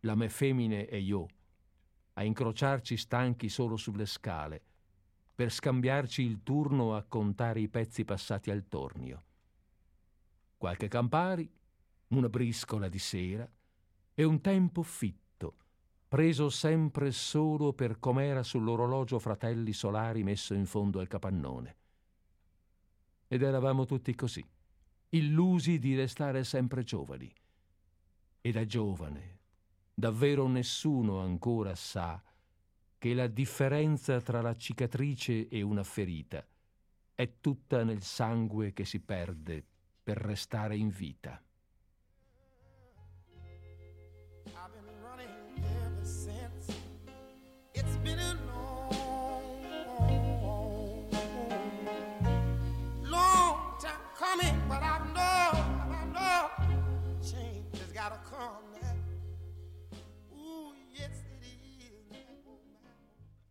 La me femmine e io a incrociarci stanchi solo sulle scale, per scambiarci il turno a contare i pezzi passati al tornio. Qualche Campari, una briscola di sera e un tempo fitto, preso sempre solo per com'era sull'orologio fratelli solari messo in fondo al capannone. Ed eravamo tutti così, illusi di restare sempre giovani. E da giovane, davvero nessuno ancora sa che la differenza tra la cicatrice e una ferita è tutta nel sangue che si perde per restare in vita.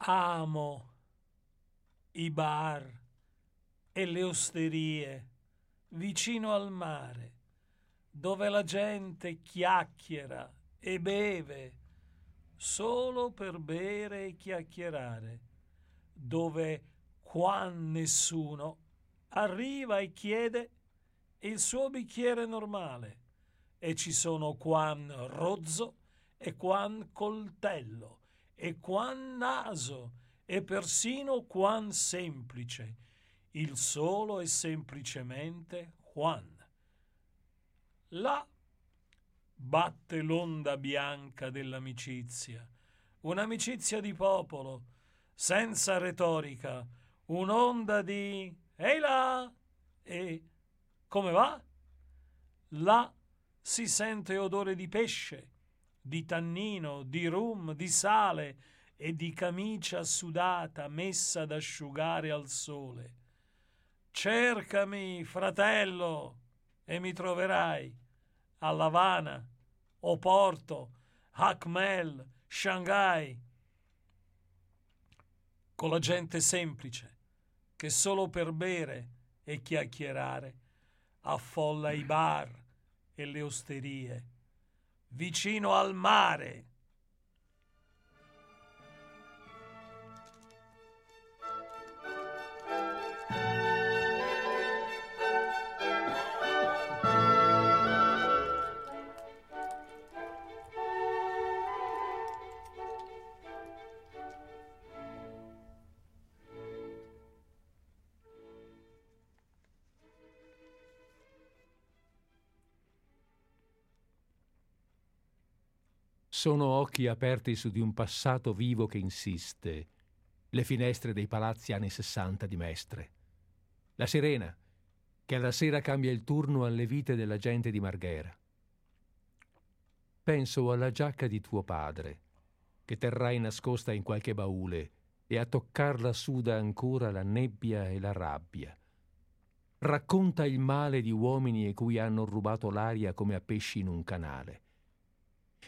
Amo i bar e le osterie vicino al mare, dove la gente chiacchiera e beve solo per bere e chiacchierare, dove quan nessuno arriva e chiede il suo bicchiere normale e ci sono quan rozzo e quan coltello e quan naso e persino quan semplice, il solo e semplicemente Juan. Là batte l'onda bianca dell'amicizia, un'amicizia di popolo, senza retorica, un'onda di ehi là e come va? Là si sente odore di pesce, di tannino, di rum, di sale e di camicia sudata messa ad asciugare al sole. Cercami, fratello, e mi troverai a Lavana, Oporto, Hakmel, Shanghai, con la gente semplice che solo per bere e chiacchierare affolla i bar e le osterie vicino al mare. Sono occhi aperti su di un passato vivo che insiste, le finestre dei palazzi anni sessanta di Mestre. La sirena, che alla sera cambia il turno alle vite della gente di Marghera. Penso alla giacca di tuo padre, che terrai nascosta in qualche baule, e a toccarla suda ancora la nebbia e la rabbia. Racconta il male di uomini a cui hanno rubato l'aria come a pesci in un canale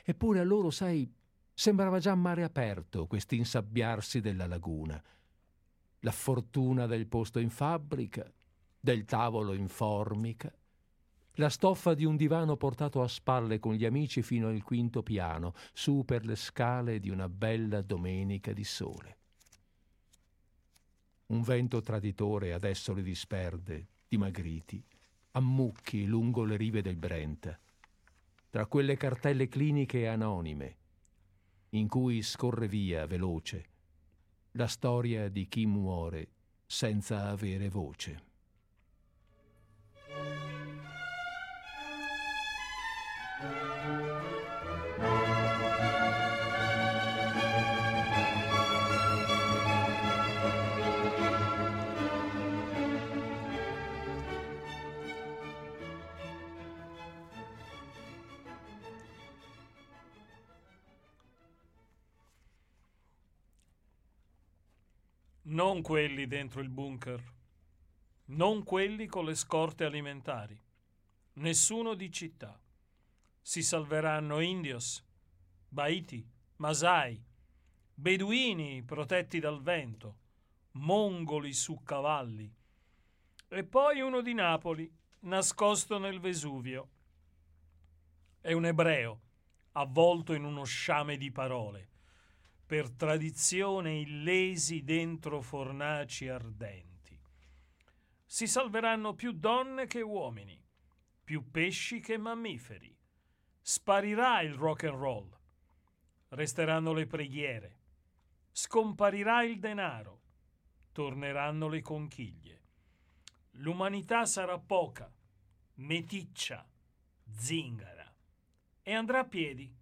Eppure a loro, sai, sembrava già mare aperto quest'insabbiarsi della laguna. La fortuna del posto in fabbrica, del tavolo in formica, la stoffa di un divano portato a spalle con gli amici fino al quinto piano, su per le scale di una bella domenica di sole. Un vento traditore adesso li disperde, dimagriti, ammucchi lungo le rive del Brenta tra quelle cartelle cliniche anonime, in cui scorre via veloce la storia di chi muore senza avere voce. Non quelli dentro il bunker. Non quelli con le scorte alimentari. Nessuno di città. Si salveranno indios, baiti, masai, beduini protetti dal vento, mongoli su cavalli. E poi uno di Napoli, nascosto nel Vesuvio. È un ebreo, avvolto in uno sciame di parole, per tradizione illesi dentro fornaci ardenti. Si salveranno più donne che uomini, più pesci che mammiferi. Sparirà il rock and roll. Resteranno le preghiere. Scomparirà il denaro. Torneranno le conchiglie. L'umanità sarà poca, meticcia, zingara e andrà a piedi.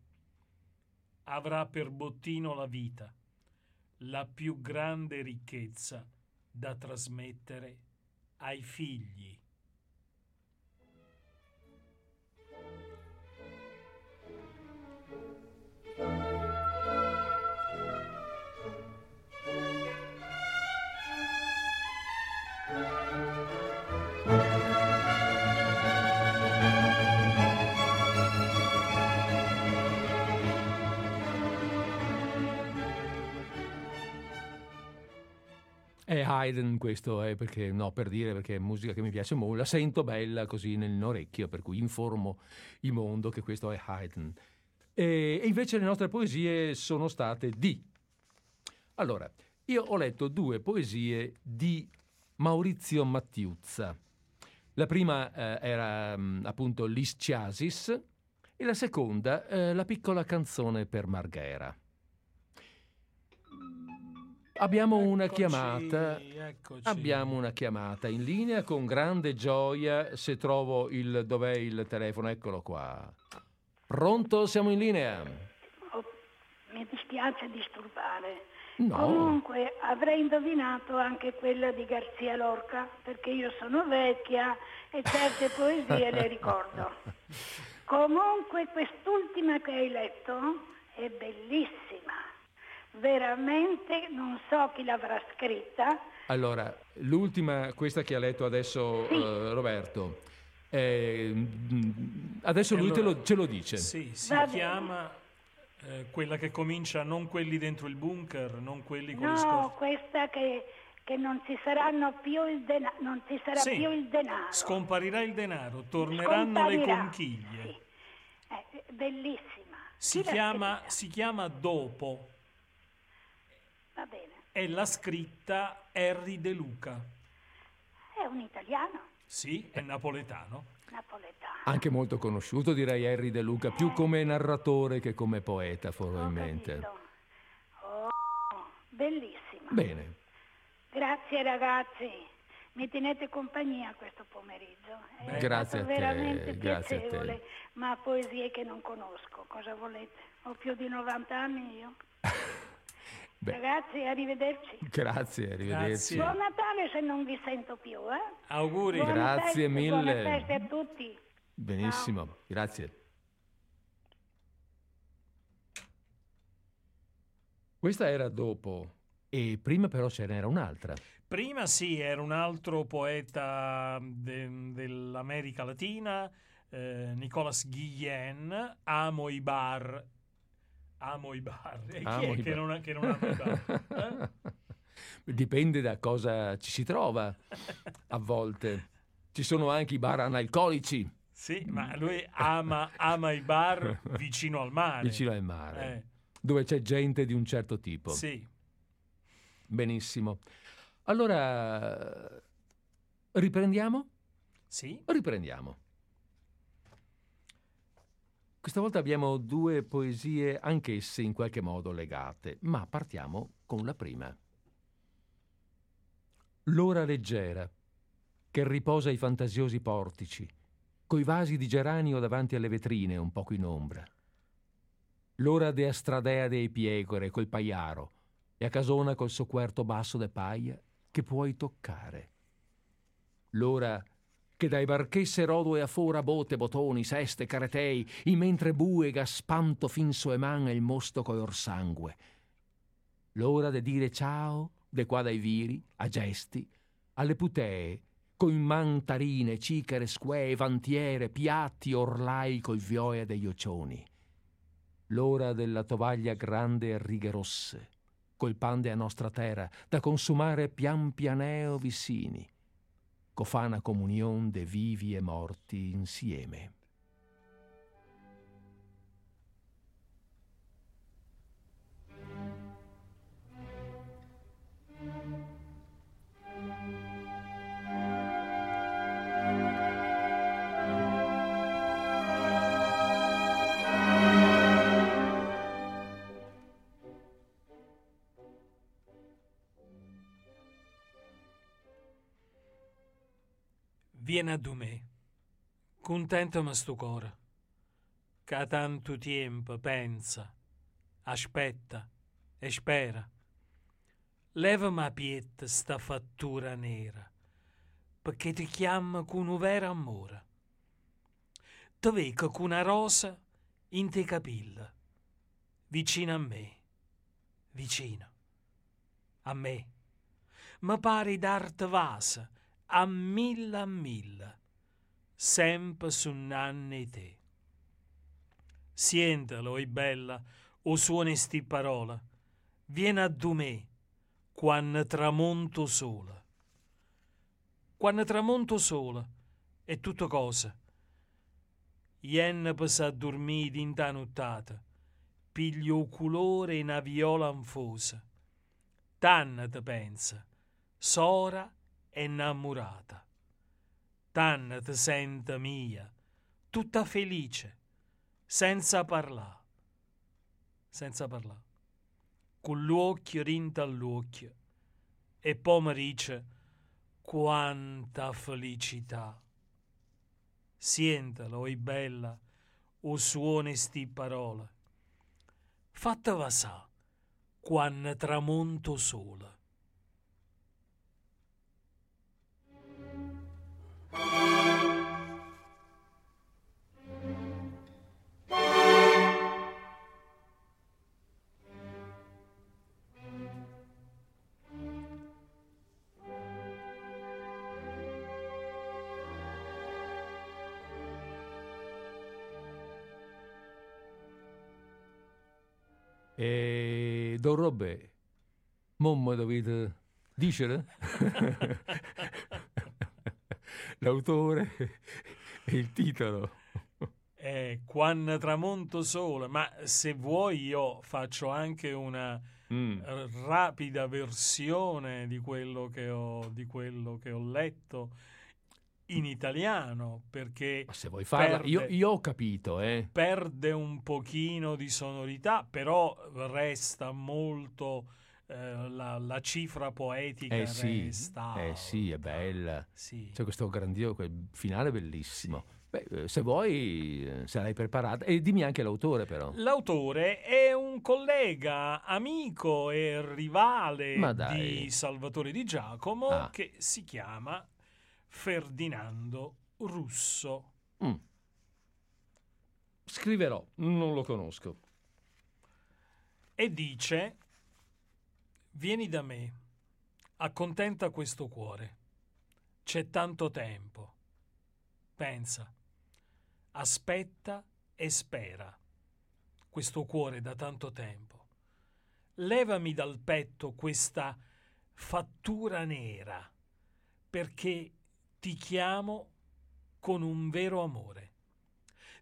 Avrà per bottino la vita, la più grande ricchezza da trasmettere ai figli. È Haydn questo, è perché, no, per dire, perché è musica che mi piace molto, la sento bella così nell'orecchio, per cui informo il mondo che questo è Haydn. E, e invece le nostre poesie sono state di... Allora, io ho letto due poesie di Maurizio Mattiuzza. La prima eh, era mh, appunto L'Ischiasis e la seconda eh, La piccola canzone per Marghera. Abbiamo una Eccoci, chiamata. eccoci. Abbiamo una chiamata in linea con grande gioia. Se trovo il dov'è il telefono, eccolo qua. Pronto? Siamo in linea. Oh, mi dispiace disturbare. No. Comunque avrei indovinato anche quella di Garzia Lorca, perché io sono vecchia e certe poesie le ricordo. Comunque quest'ultima che hai letto è bellissima. Veramente non so chi l'avrà scritta. Allora, l'ultima, questa che ha letto adesso Sì. eh, Roberto. eh, adesso lui te lo- ce lo dice. Sì, si Va chiama eh, quella che comincia non quelli dentro il bunker, non quelli con le No, scorte. questa che, che non ci saranno più il denaro, non ci sarà Sì. più il denaro. Scomparirà il denaro, torneranno le conchiglie. Sì. Eh, bellissima. Si, chiama, si chiama Dopo. Va bene. È la scritta Harry De Luca. È un italiano, Sì, è napoletano. napoletano. Anche molto conosciuto, direi Harry De Luca, più come narratore che come poeta, probabilmente. capito. Oh, bellissima. Bene. Grazie ragazzi. Mi tenete compagnia questo pomeriggio. È Beh. Grazie stato a te, veramente grazie a te. piacevole, ma poesie che non conosco. Cosa volete? Ho più di 90 anni io. Beh. Ragazzi, arrivederci. Grazie, arrivederci. Grazie. Buon Natale se non vi sento più, eh? Auguri. Buone Grazie feste, Buone mille. feste a tutti. Benissimo, grazie. Questa era dopo e prima però ce n'era un'altra. Prima sì, era un altro poeta de- dell'America Latina, eh, Nicolas Guillen, Amo i bar. Amo i bar. E chi Amo è che non, che non ama i bar? Eh? Dipende da cosa ci si trova a volte. Ci sono anche i bar analcolici Sì, ma lui ama, ama i bar vicino al mare. vicino al mare, Eh, dove c'è gente di un certo tipo. sì, Benissimo. Allora, riprendiamo? sì. Riprendiamo. Questa volta abbiamo due poesie anch'esse in qualche modo legate, ma partiamo con la prima. L'ora leggera, che riposa ai fantasiosi portici, coi vasi di geranio davanti alle vetrine un poco in ombra. L'ora de astradea dei piegore col paiaro e a casona col suo quarto basso de paia che puoi toccare. L'ora che dai barchesse rodo e afora bote, botoni, seste, caretei, in mentre bue gaspanto fin su eman il mosto color sangue. L'ora de dire ciao, de qua dai viri, a gesti, alle putee, coi mantarine, cicere, squee, vantiere, piatti, orlai coi vioia degli ocioni. L'ora della tovaglia grande e righe rosse, col pande a nostra terra, da consumare pian pianeo vicini, cofana comunion de vivi e morti insieme. Vieni a me, contentami sto cuore, che tanto tempo pensa, aspetta e spera. Levami a pietta sta fattura nera, perché ti chiama con un vero amore. Ti vedo con una rosa in te capilla, vicino a me, vicino a me. Mi pare d'arte vasa, a mille a mille, sempre su nanni te. Sientalo, e bella, o suoni sti parola, vieni a du me, quando tramonto sola. Quando tramonto sola, è tutto cosa. Ien per s'addormì d'inta nottata, piglio colore in a viola anfosa. Tanna te pensa, sora innamorata. Tanna ti senta mia, tutta felice, senza parlare, senza parlare, con l'occhio rinta all'occhio, e poi mi dice quanta felicità. Sientalo, oi bella, o suoni sti parole. Fatta sa, quando tramonto sola. E Don Robè, momma dovete dicere? L'autore e il titolo. Eh, Quan tramonto sole, ma se vuoi io faccio anche una Mm. rapida versione di quello che ho, di quello che ho letto in italiano, perché Ma se vuoi farla, perde- io, io ho capito, eh. perde un pochino di sonorità, però resta molto eh, la, la cifra poetica Eh sì, resta eh sì, è bella. Sì. C'è questo grandioso finale bellissimo. Beh, eh, se vuoi, eh, se l'hai preparata. E dimmi anche l'autore, però. L'autore è un collega, amico e rivale di Salvatore Di Giacomo Ah. che si chiama Ferdinando Russo. Mm. Scriverò, non lo conosco. e dice vieni da me. Accontenta questo cuore. C'è tanto tempo. Pensa. Aspetta e spera. Questo cuore da tanto tempo. Levami dal petto questa fattura nera perché ti chiamo con un vero amore.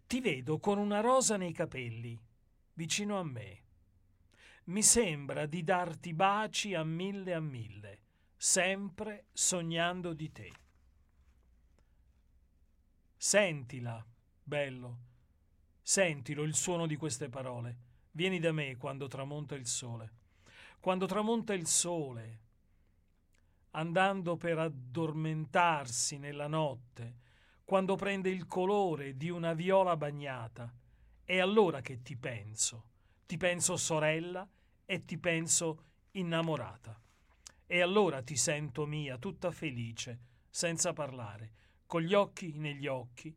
Ti vedo con una rosa nei capelli vicino a me mi sembra di darti baci a mille a mille, sempre sognando di te. Sentila, bello, sentilo il suono di queste parole. Vieni da me quando tramonta il sole. Quando tramonta il sole, andando per addormentarsi nella notte, quando prende il colore di una viola bagnata, è allora che ti penso ti penso sorella e ti penso innamorata. E allora ti sento mia, tutta felice, senza parlare, con gli occhi negli occhi,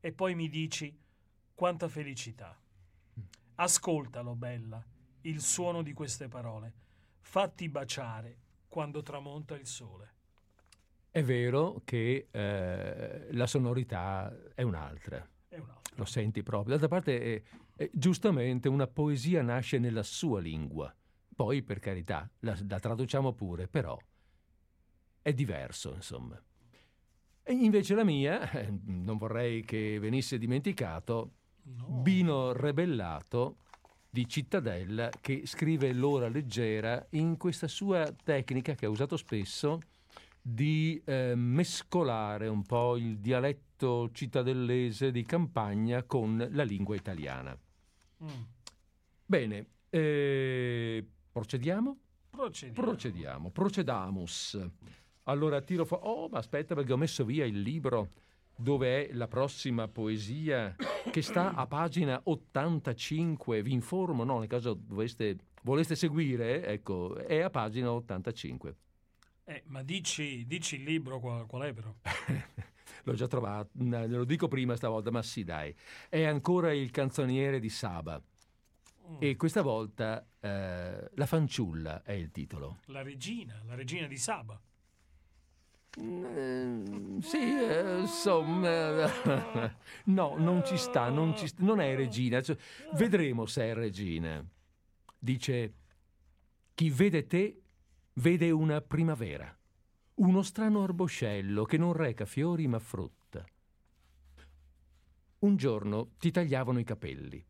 e poi mi dici quanta felicità. Ascoltalo, bella, il suono di queste parole. Fatti baciare quando tramonta il sole. È vero che eh, la sonorità è un'altra. È un'altra. Lo senti proprio. D'altra parte, eh, eh, giustamente, una poesia nasce nella sua lingua. Poi, per carità, la, la traduciamo pure, però è diverso, insomma. E invece la mia, eh, non vorrei che venisse dimenticato, No. Bino Rebellato di Cittadella che scrive l'ora leggera in questa sua tecnica che ha usato spesso di eh, mescolare un po' il dialetto cittadellese di campagna con la lingua italiana. Mm. Bene, eh, procediamo? Procediamo. Procediamo, procedamus. Allora tiro fuori... Oh, ma aspetta perché ho messo via il libro dove è la prossima poesia che sta a pagina 85. Vi informo, no, nel caso doveste, voleste seguire, ecco, è a pagina 85. Eh, ma dici, dici il libro qual, qual è però? L'ho già trovato, ne lo dico prima stavolta, ma sì dai. È ancora il canzoniere di Saba. Mm. E questa volta eh, La fanciulla è il titolo. La regina, la regina di Saba. Mm, sì, eh, insomma, no, non ci sta, non, ci sta, non è regina. Cioè, vedremo se è regina. Dice: Chi vede te vede una primavera, uno strano arboscello che non reca fiori ma frutta. Un giorno ti tagliavano i capelli.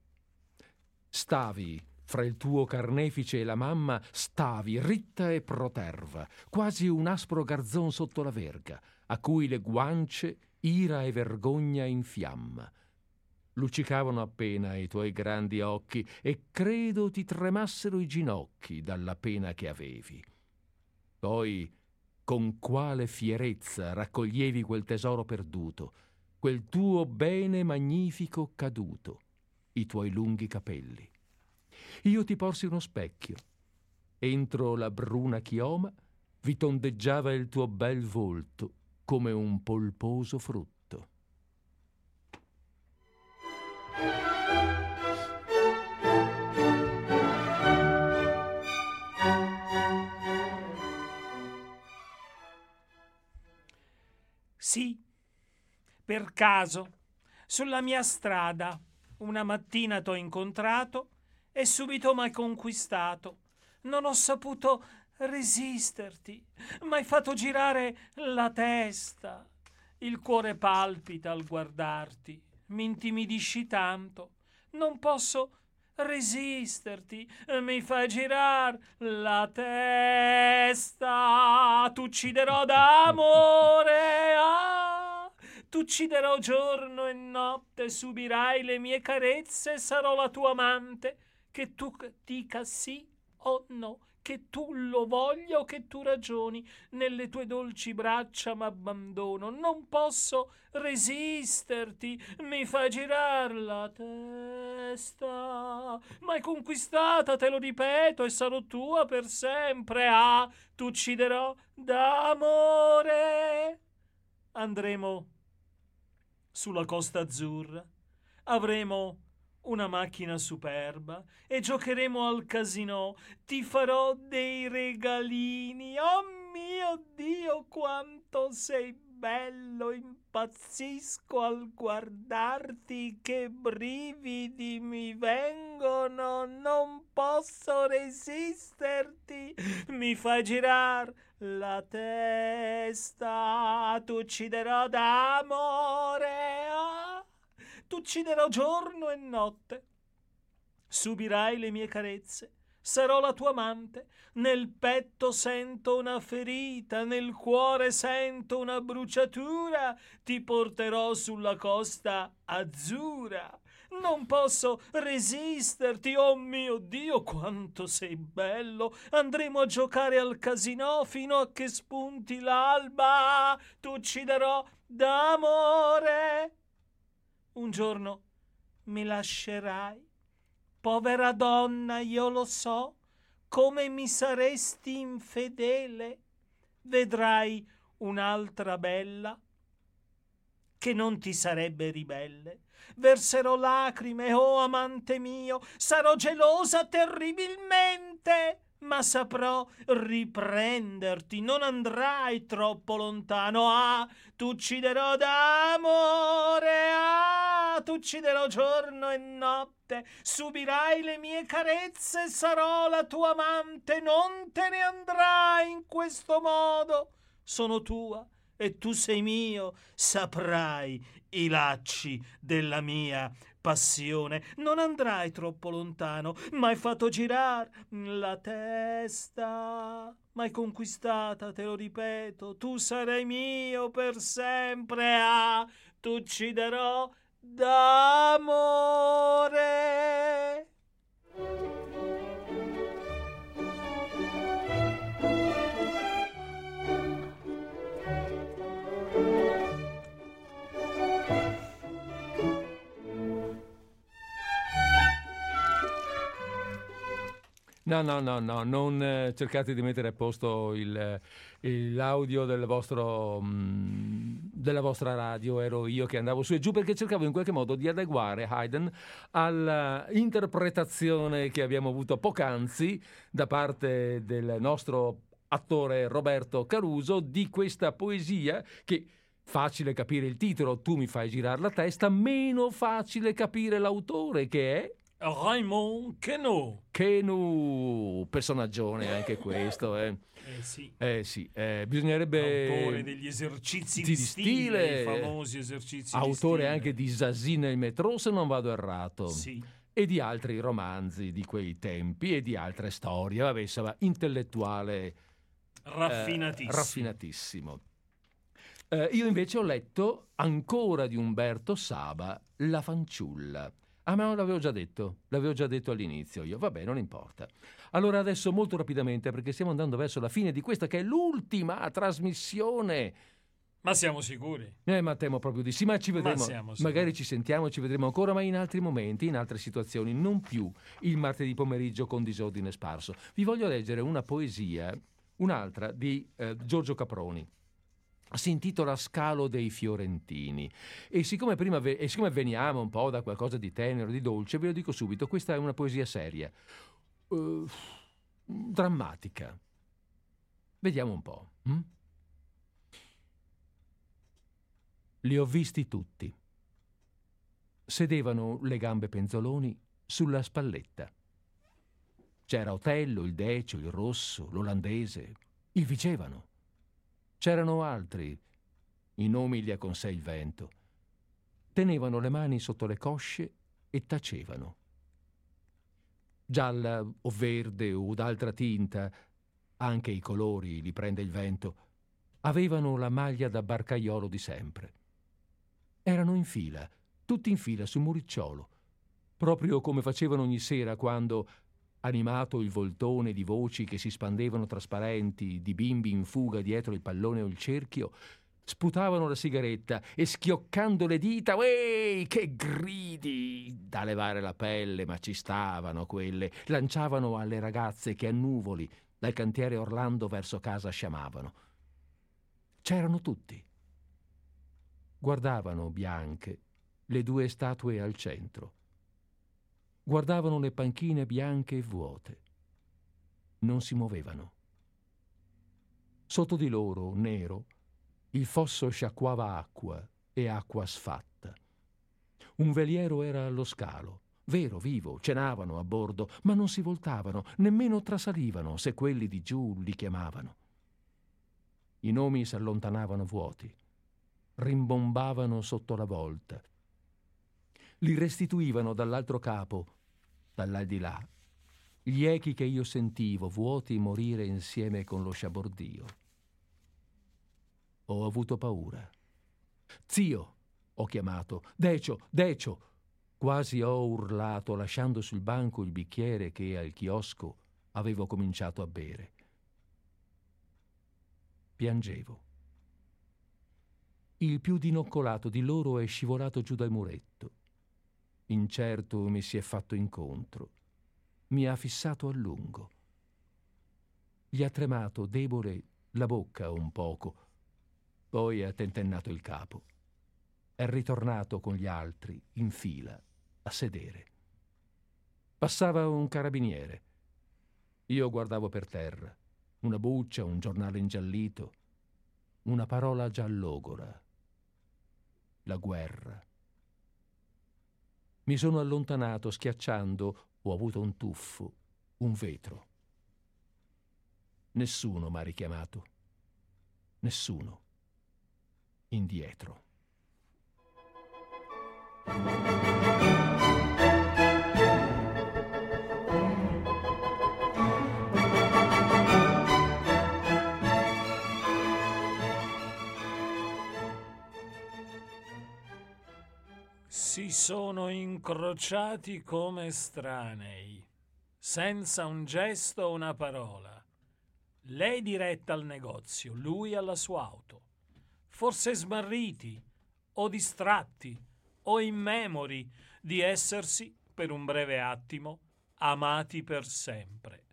Stavi fra il tuo carnefice e la mamma stavi ritta e proterva, quasi un aspro garzon sotto la verga, a cui le guance ira e vergogna infiamma. Luccicavano appena i tuoi grandi occhi e credo ti tremassero i ginocchi dalla pena che avevi. Poi con quale fierezza raccoglievi quel tesoro perduto, quel tuo bene magnifico caduto, i tuoi lunghi capelli. Io ti porsi uno specchio. Entro la bruna chioma vi tondeggiava il tuo bel volto come un polposo frutto. Sì, per caso, sulla mia strada, una mattina t'ho incontrato e subito m'hai conquistato. Non ho saputo resisterti, m'hai fatto girare la testa. Il cuore palpita al guardarti, mi intimidisci tanto. Non posso resisterti, mi fai girar la testa. T'ucciderò d'amore, ah, t'ucciderò giorno e notte, subirai le mie carezze, sarò la tua amante che tu dica sì o no, che tu lo voglia o che tu ragioni, nelle tue dolci braccia m'abbandono, non posso resisterti, mi fai girar la testa, m'hai conquistata, te lo ripeto, e sarò tua per sempre, ah, t'ucciderò d'amore. Andremo sulla costa azzurra, avremo una macchina superba e giocheremo al casino. Ti farò dei regalini. Oh mio Dio, quanto sei bello! Impazzisco al guardarti, che brividi mi vengono. Non posso resisterti. Mi fai girar la testa. T'ucciderò d'amore. Ah t'ucciderò giorno e notte. Subirai le mie carezze, sarò la tua amante, nel petto sento una ferita, nel cuore sento una bruciatura, ti porterò sulla costa azzurra. Non posso resisterti, oh mio Dio, quanto sei bello! Andremo a giocare al casino fino a che spunti l'alba. T'ucciderò d'amore un giorno mi lascerai. Povera donna, io lo so, come mi saresti infedele. Vedrai un'altra bella che non ti sarebbe ribelle. Verserò lacrime, oh amante mio, sarò gelosa terribilmente. Ma saprò riprenderti, non andrai troppo lontano. Ah, t'ucciderò d'amore, ah, t'ucciderò giorno e notte, subirai le mie carezze, sarò la tua amante, non te ne andrai in questo modo. Sono tua e tu sei mio, saprai i lacci della mia passione. Non andrai troppo lontano, m'hai fatto girar la testa. M'hai conquistata, te lo ripeto, tu sarai mio per sempre. Ah, t'ucciderò d'amore. No, no, no, no, non eh, cercate di mettere a posto il, il, l'audio del vostro, mh, mm, della vostra radio, ero io che andavo su e giù perché cercavo in qualche modo di adeguare Haydn all'interpretazione che abbiamo avuto poc'anzi da parte del nostro attore Roberto Caruso di questa poesia che facile capire il titolo, tu mi fai girare la testa, meno facile capire l'autore che è Raymond Queneau. Queneau, personaggione anche questo. Eh. Eh sì. Eh sì, eh, bisognerebbe... Autore degli esercizi di, di stile, stile, famosi esercizi Autore di anche di Zazie nel metro, se non vado errato. Sì. E di altri romanzi di quei tempi e di altre storie. Vabbè, insomma, intellettuale... Eh, raffinatissimo. raffinatissimo. Eh, io invece ho letto ancora di Umberto Saba, La fanciulla Ah, ma non l'avevo già detto, l'avevo già detto all'inizio io. Vabbè, non importa. Allora adesso molto rapidamente, perché stiamo andando verso la fine di questa che è l'ultima trasmissione. Ma siamo sicuri? Eh, ma temo proprio di sì, ma ci vedremo. Ma Magari ci sentiamo, ci vedremo ancora, ma in altri momenti, in altre situazioni, non più il martedì pomeriggio con disordine sparso. Vi voglio leggere una poesia, un'altra di eh, Giorgio Caproni si intitola Scalo dei Fiorentini e siccome, prima e siccome veniamo un po' da qualcosa di tenero, di dolce, ve lo dico subito, questa è una poesia seria, uh, drammatica. Vediamo un po'. Hm? Li ho visti tutti. Sedevano le gambe penzoloni sulla spalletta. C'era Otello, il Decio, il Rosso, l'Olandese, il Vigevano C'erano altri, i nomi li ha con sé il vento. Tenevano le mani sotto le cosce e tacevano. Gialla o verde o d'altra tinta, anche i colori li prende il vento, avevano la maglia da barcaiolo di sempre. Erano in fila, tutti in fila sul muricciolo, proprio come facevano ogni sera quando, animato il voltone di voci che si spandevano trasparenti, di bimbi in fuga dietro il pallone o il cerchio, sputavano la sigaretta e schioccando le dita, ueih, che gridi! Da levare la pelle, ma ci stavano quelle, lanciavano alle ragazze che a nuvoli dal cantiere Orlando verso casa sciamavano. C'erano tutti. Guardavano bianche le due statue al centro guardavano le panchine bianche e vuote. Non si muovevano. Sotto di loro, nero, il fosso sciacquava acqua e acqua sfatta. Un veliero era allo scalo, vero, vivo, cenavano a bordo, ma non si voltavano, nemmeno trasalivano se quelli di giù li chiamavano. I nomi s'allontanavano vuoti, rimbombavano sotto la volta. Li restituivano dall'altro capo dall'aldilà, gli echi che io sentivo vuoti morire insieme con lo sciabordio. Ho avuto paura. Zio, ho chiamato. Decio, Decio. Quasi ho urlato lasciando sul banco il bicchiere che al chiosco avevo cominciato a bere. Piangevo. Il più dinoccolato di loro è scivolato giù dal muretto incerto mi si è fatto incontro. Mi ha fissato a lungo. Gli ha tremato debole la bocca un poco, poi ha tentennato il capo. È ritornato con gli altri in fila a sedere. Passava un carabiniere. Io guardavo per terra, una buccia, un giornale ingiallito, una parola giallogora. La guerra. Mi sono allontanato schiacciando, ho avuto un tuffo, un vetro. Nessuno m'ha richiamato. Nessuno. Indietro. Si sono incrociati come estranei, senza un gesto o una parola. Lei diretta al negozio, lui alla sua auto. Forse smarriti, o distratti, o immemori di essersi, per un breve attimo, amati per sempre.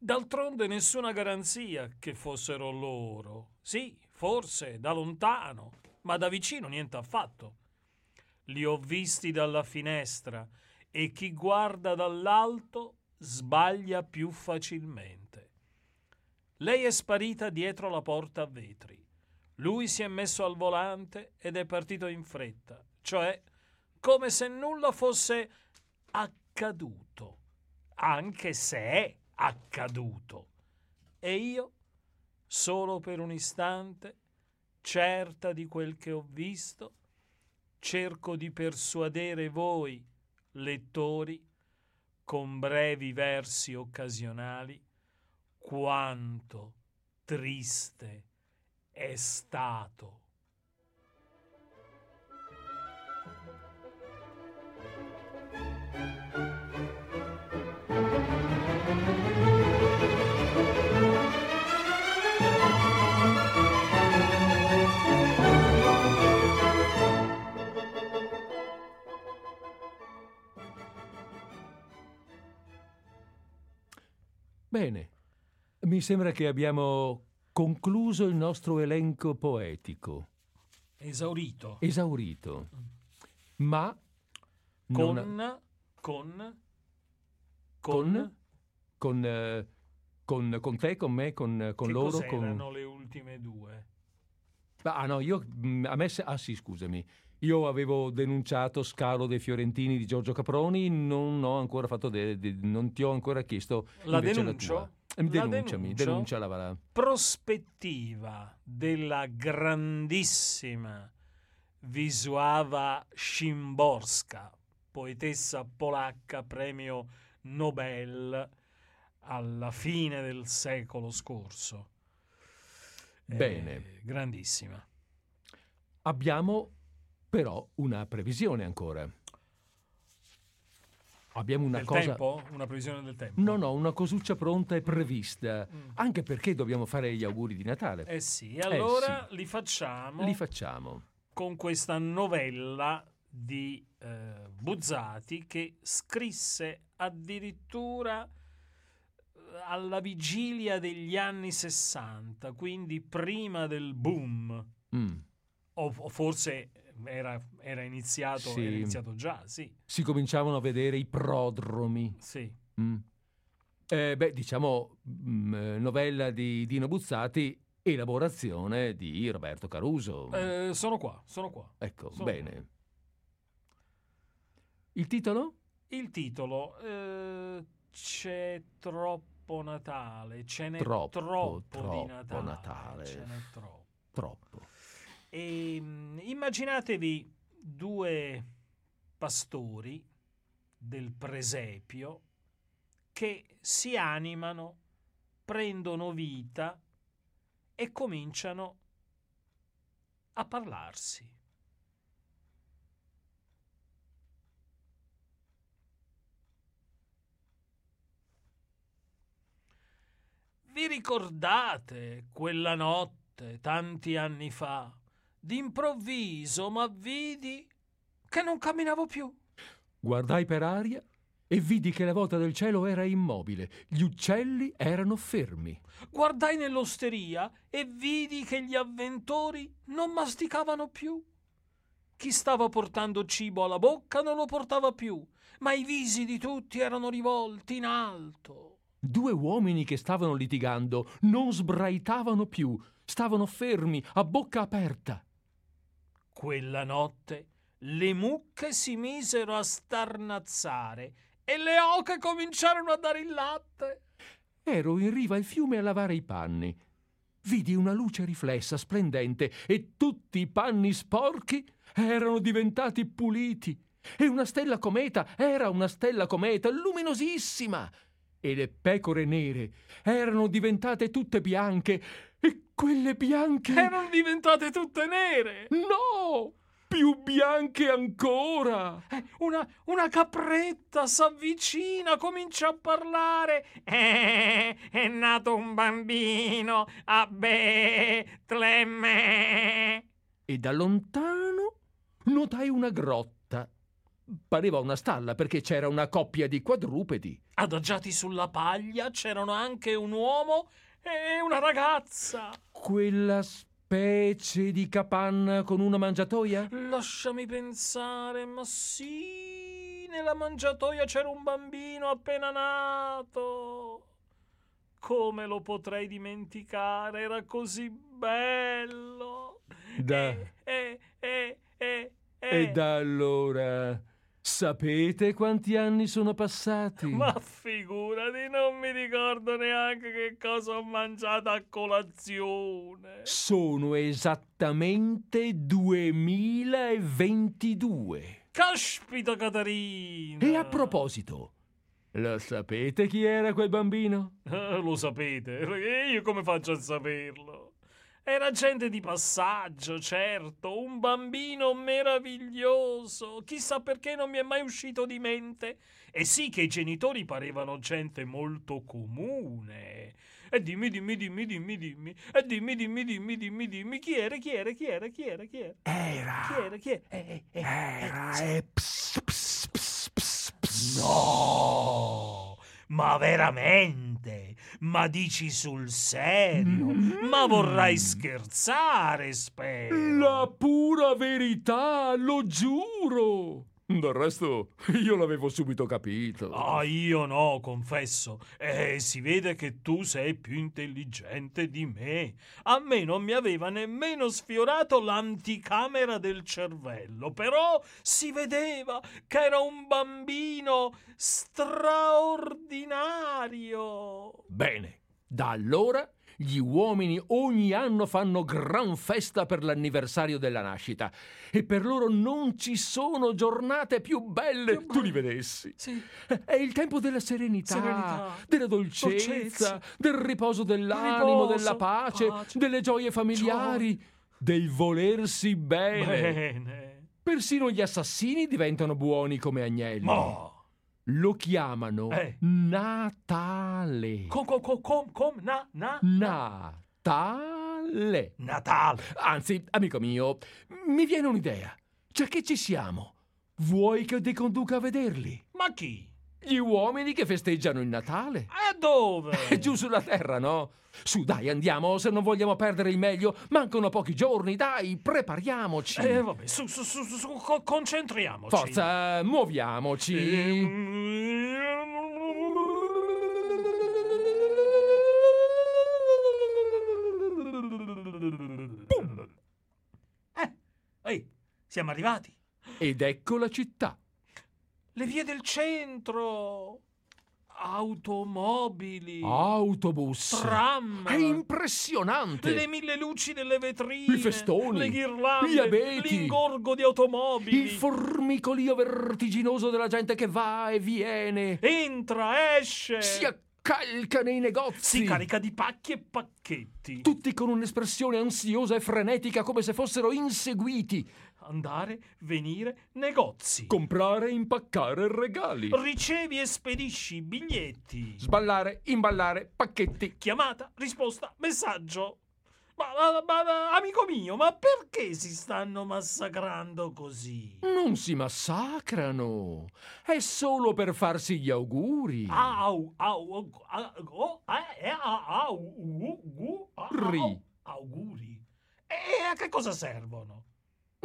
D'altronde nessuna garanzia che fossero loro. Sì, forse da lontano, ma da vicino niente affatto. Li ho visti dalla finestra e chi guarda dall'alto sbaglia più facilmente. Lei è sparita dietro la porta a vetri. Lui si è messo al volante ed è partito in fretta, cioè come se nulla fosse accaduto, anche se è accaduto. E io, solo per un istante, certa di quel che ho visto, cerco di persuadere voi, lettori, con brevi versi occasionali, quanto triste è stato. Bene, mi sembra che abbiamo concluso il nostro elenco poetico, Esaurito. esaurito, ma Con, non- con, con, con, eh, con, con te, con me, con, con che loro, cos'erano con... le ultime due? Ah no, io, mh, a me, ah sì, scusami, io avevo denunciato Scalo dei Fiorentini di Giorgio Caproni, non ho ancora fatto, de- de- non ti ho ancora chiesto La denuncio? tua. Eh, La Denunciami, denuncio? denunciala, va là. prospettiva della grandissima Wisława Szymborska, poetessa polacca, premio Nobel alla fine del secolo scorso. Eh, Bene. grandissima. Abbiamo però una previsione ancora. Abbiamo una Del cosa... tempo? Una previsione del tempo? No, no, una cosuccia pronta e prevista, Mm. anche perché dobbiamo fare gli auguri di Natale. Eh sì, allora li facciamo Li facciamo. con questa novella di eh, Buzzati che scrisse addirittura eh, alla vigilia degli anni 60, quindi prima del boom, Mm. o, o forse era, era iniziato, Sì. era iniziato già, sì, Si cominciavano a vedere i prodromi. sì. Mm. Eh, beh, diciamo, mm, eh, novella di Dino Buzzati, elaborazione di Roberto Caruso. Eh, sono qua, sono qua. ecco, sono bene. Il titolo? Il titolo eh, C'è troppo Natale, ce n'è Troppo, troppo, troppo di Natale, Natale. ce n'è troppo. Troppo. E, mm, immaginatevi due pastori del presepio che si animano, prendono vita e cominciano a parlarsi. Vi ricordate quella notte, tanti anni fa? D'improvviso m'avvidi che non camminavo più. Guardai per aria e vidi che la volta del cielo era immobile, gli uccelli erano fermi. Guardai nell'osteria e vidi che gli avventori non masticavano più. Chi stava portando cibo alla bocca non lo portava più, ma i visi di tutti erano rivolti in alto. Due uomini che stavano litigando non sbraitavano più, stavano fermi, a bocca aperta. Quella notte le mucche si misero a starnazzare e le oche cominciarono a dare il latte. Ero in riva al fiume a lavare i panni. Vidi una luce riflessa, splendente, e tutti i panni sporchi erano diventati puliti. E una stella cometa era una stella cometa, luminosissima. E le pecore nere erano diventate tutte bianche. E quelle bianche... Erano diventate tutte nere. No! più bianche ancora. Eh, una, una capretta s'avvicina, comincia a parlare. Eh, è nato un bambino a Betlemme. E da lontano notai una grotta. Pareva una stalla perché c'era una coppia di quadrupedi. Adagiati sulla paglia c'erano anche un uomo e una ragazza. Quella specie di capanna con una mangiatoia? Lasciami pensare, ma sì, nella mangiatoia c'era un bambino appena nato. Come lo potrei dimenticare? Era così bello. Da... E, e, e, e, e da allora Sapete quanti anni sono passati? Ma figurati, non mi ricordo neanche che cosa ho mangiato a colazione. Sono esattamente 2022. Caspita Caterina! E a proposito, lo sapete chi era quel bambino? Eh, lo sapete, e io come faccio a saperlo? Era gente di passaggio, certo, un bambino meraviglioso. Chissà perché non mi è mai uscito di mente. E sì che i genitori parevano gente molto comune. E dimmi, dimmi, dimmi, dimmi, dimmi. E dimmi, dimmi, dimmi, dimmi, dimmi. Chi era, chi era, chi era, chi era, chi era? Era. Chi era, chi era? Eh, eh, eh, era, eh, e ps, ps, ps, ps, ps. No! Ma veramente? Ma dici sul serio? Ma vorrai scherzare, spero. La pura verità, lo giuro. Del resto, io l'avevo subito capito. Ah, io no, confesso. E si vede che tu sei più intelligente di me. A me non mi aveva nemmeno sfiorato l'anticamera del cervello, però si vedeva che era un bambino straordinario. Bene, da allora gli uomini ogni anno fanno gran festa per l'anniversario della nascita e per loro non ci sono giornate più belle. Più Tu li vedessi. Sì. È il tempo della serenità, Serenità, della dolcezza, dolcezza, del riposo dell'animo, riposo, della pace, pace, delle gioie familiari, del volersi bene. Bene. Persino gli assassini diventano buoni come agnelli. Ma Lo chiamano Eh. Natale. com, com, com, com, com, na, na, Natale. Natale. Anzi, amico mio, mi viene un'idea. Già che ci siamo, vuoi che ti conduca a vederli? Ma chi? Gli uomini che festeggiano il Natale? E dove? È giù sulla terra, no? Su, dai, andiamo, se non vogliamo perdere il meglio. Mancano pochi giorni, dai, prepariamoci. Eh, vabbè, su, su, su, su, co- concentriamoci. Forza, muoviamoci. Boom. Eh, ehi, siamo arrivati. Ed ecco la città. Le vie del centro. Automobili. Autobus. Tram. È impressionante. Le mille luci delle vetrine. I festoni, Le ghirlande. gli abeti, L'ingorgo di automobili. Il formicolio vertiginoso della gente che va e viene. Entra, esce. Si accalca nei negozi. Si carica di pacchi e pacchetti. Tutti con un'espressione ansiosa e frenetica come se fossero inseguiti. Andare, venire, negozi. Comprare, impaccare regali. Ricevi e spedisci biglietti. Sballare, imballare, pacchetti. Chiamata, risposta, messaggio. Ma, ma- ma- amico mio, ma perché si stanno massacrando così? Non si massacrano. È solo per farsi gli auguri. Au, au, au, au, eh, eh. Auguri. E a che cosa servono?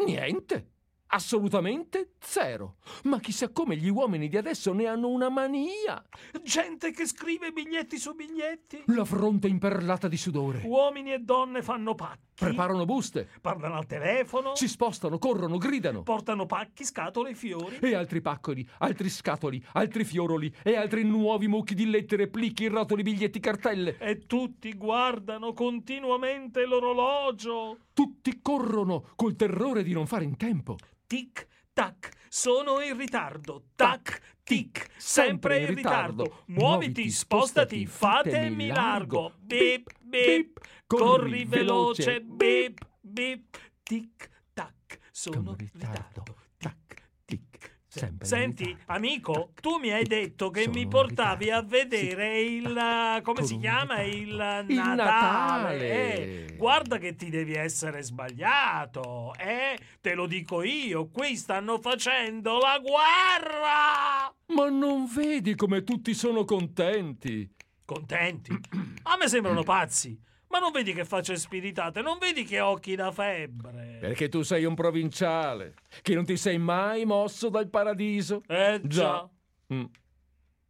Niente. Assolutamente zero. Ma chissà come gli uomini di adesso ne hanno una mania. Gente che scrive biglietti su biglietti. La fronte imperlata di sudore. Uomini e donne fanno pacchi. Preparano buste. Parlano al telefono. Si spostano, corrono, gridano. Portano pacchi, scatole, fiori. E altri paccoli, altri scatoli, altri fioroli e altri nuovi mucchi di lettere, plicchi, rotoli, biglietti, cartelle. E tutti guardano continuamente l'orologio. Tutti corrono col terrore di non fare in tempo. Tic, tac, sono in ritardo. Tac, tic, sempre in ritardo. Muoviti, spostati, fatemi largo. Bip, bip, corri veloce. Bip, bip, tic, tac, sono in ritardo. Tac, tic. Sempre Senti, amico, tu mi hai detto che Sono mi portavi a vedere Sì. il... come si chiama? Il Il Natale. Natale. Eh, guarda che ti devi essere sbagliato, eh? Te lo dico io, qui stanno facendo la guerra! Ma non vedi come tutti sono contenti? Contenti? A me sembrano pazzi. Ma non vedi che facce spiritate? Non vedi che occhi da febbre? Perché tu sei un provinciale, che non ti sei mai mosso dal paradiso. Eh già. Già. Mm.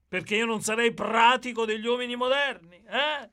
Perché io non sarei pratico degli uomini moderni, eh?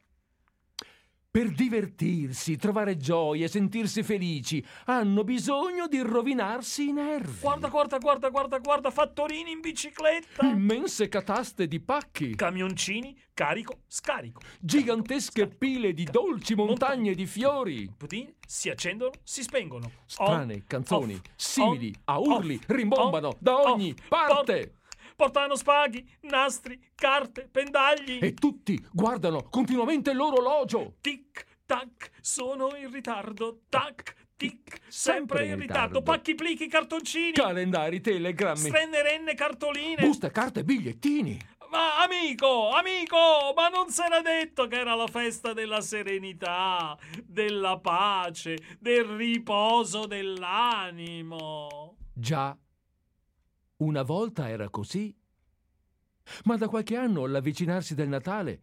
Per divertirsi, trovare gioia sentirsi felici, hanno bisogno di rovinarsi i nervi. Guarda, guarda, guarda, guarda, guarda, fattorini in bicicletta. Immense cataste di pacchi, Camioncini, carico, scarico. gigantesche pile di dolci montagne di fiori, Putini si accendono, si spengono. strane On, canzoni, off, simili on, a urli, off, rimbombano on, da ogni parte. Port- portano spaghi, nastri, carte, pendagli. E tutti guardano continuamente l'orologio. Tic, tac, sono in ritardo. Tac, tic, sempre, in ritardo. Pacchi, plichi, cartoncini. Calendari, telegrammi, Strenne, renne, cartoline. buste, carte, bigliettini. Ma amico, amico, ma non s'era detto che era la festa della serenità, della pace, del riposo dell'animo. Già, una volta era così. Ma da qualche anno, all'avvicinarsi del Natale,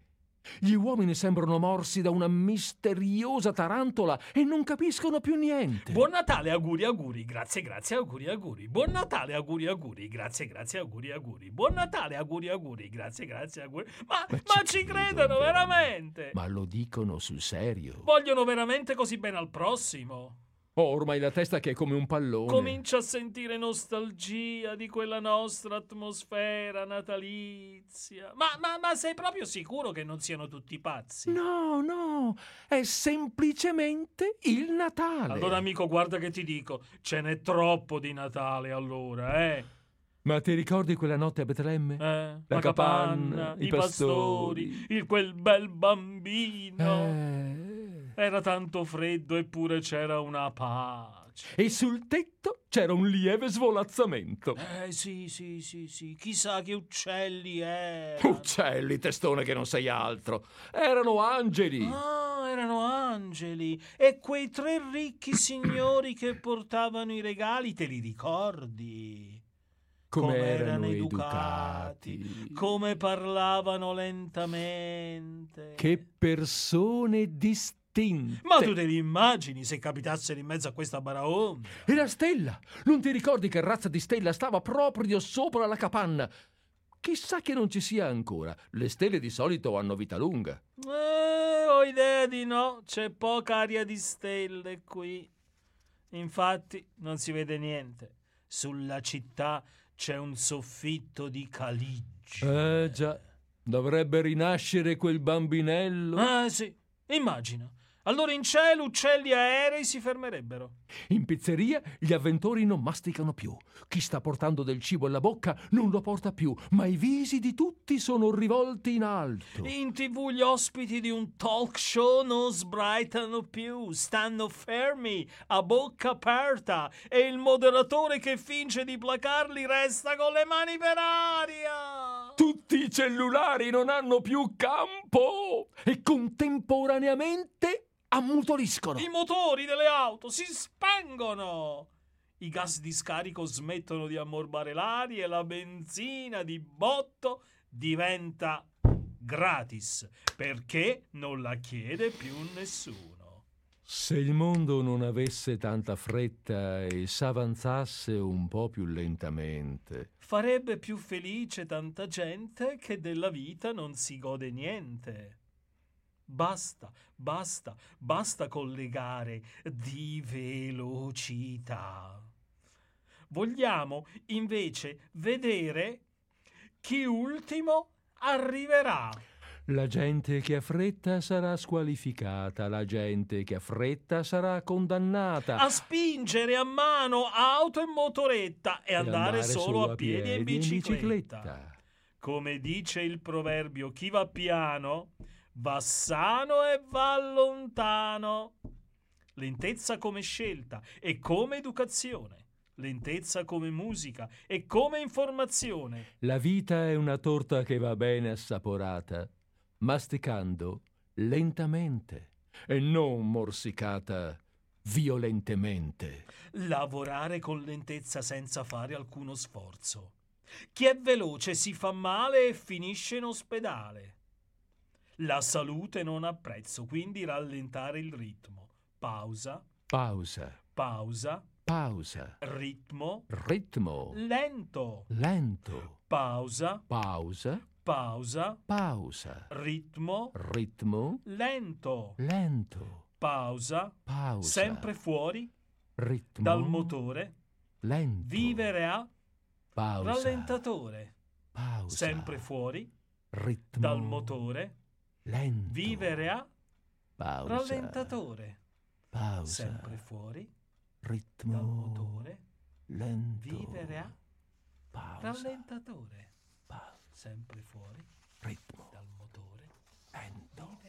gli uomini sembrano morsi da una misteriosa tarantola e non capiscono più niente. Buon Natale, auguri, auguri, grazie, grazie, auguri, auguri. Buon Natale, auguri, auguri, grazie, grazie, auguri, auguri. Buon Natale, auguri, auguri, grazie, grazie, auguri. Ma, Ma ma ci credono veramente? Ma lo dicono sul serio. Vogliono veramente così bene al prossimo? Ho ormai la testa che è come un pallone. Comincia a sentire nostalgia di quella nostra atmosfera natalizia. Ma, ma, ma sei proprio sicuro che non siano tutti pazzi? No, no, è semplicemente il Natale. Allora, amico, guarda che ti dico, ce n'è troppo di Natale allora, eh? Ma ti ricordi quella notte a Betlemme? Eh, La la capanna, capanna, i i pastori, il quel bel bambino. Eh. Era tanto freddo eppure c'era una pace. E sul tetto c'era un lieve svolazzamento. Eh sì, sì, sì, sì, chissà che uccelli erano. Uccelli, testone che non sei altro. Erano angeli. Ah, erano angeli. E quei tre ricchi signori che portavano i regali, te li ricordi? come erano educati. Come parlavano lentamente. Che persone distinte. Ma tu te li immagini se capitassero in mezzo a questa baraonda? E la stella? Non ti ricordi che razza di stella stava proprio sopra la capanna? Chissà che non ci sia ancora. Le stelle di solito hanno vita lunga. Eh, ho idea di no. C'è poca aria di stelle qui. Infatti non si vede niente. Sulla città c'è un soffitto di caligge. Eh già, dovrebbe rinascere quel bambinello. Ah sì, immagina. Allora in cielo uccelli aerei si fermerebbero. In pizzeria gli avventori non masticano più. Chi sta portando del cibo alla bocca non lo porta più, ma i visi di tutti sono rivolti in alto. In tv gli ospiti di un talk show non sbraitano più, stanno fermi, a bocca aperta, e il moderatore che finge di placarli resta con le mani per aria. Tutti i cellulari non hanno più campo e contemporaneamente ammutoliscono. I motori delle auto si spengono. I gas di scarico smettono di ammorbare l'aria e la benzina di botto diventa gratis perché non la chiede più nessuno. Se il mondo non avesse tanta fretta e s'avanzasse un po' più lentamente, farebbe più felice tanta gente che della vita non si gode niente. Basta, basta, basta collegare di velocità. Vogliamo invece vedere chi ultimo arriverà. La gente che ha fretta sarà squalificata, la gente che ha fretta sarà condannata. A spingere a mano auto e motoretta e, e andare, solo a piedi, piedi e in bicicletta. bicicletta. Come dice il proverbio, chi va piano va sano e va lontano. Lentezza come scelta e come educazione. Lentezza come musica e come informazione. La vita è una torta che va bene assaporata masticando lentamente e non morsicata violentemente. Lavorare con lentezza senza fare alcuno sforzo. Chi è veloce si fa male e finisce in ospedale. La salute non ha prezzo, quindi rallentare il ritmo. Pausa. Pausa. Pausa. Pausa. Ritmo. Ritmo. Lento. Lento. Pausa. Pausa. Pausa. Pausa. Ritmo. Ritmo. Lento. Lento. Pausa. Pausa. Sempre fuori. Ritmo. Dal motore. Lento. Vivere a. Pausa. Rallentatore. Pausa. Sempre fuori. Ritmo. Dal motore. Lento. Vivere a. Pausa. Rallentatore. Pausa. Sempre fuori. Ritmo. Dal motore. Lento. Vivere a. Pausa. Rallentatore. Pausa. Sempre fuori. Ritmo. Dal motore. Lento.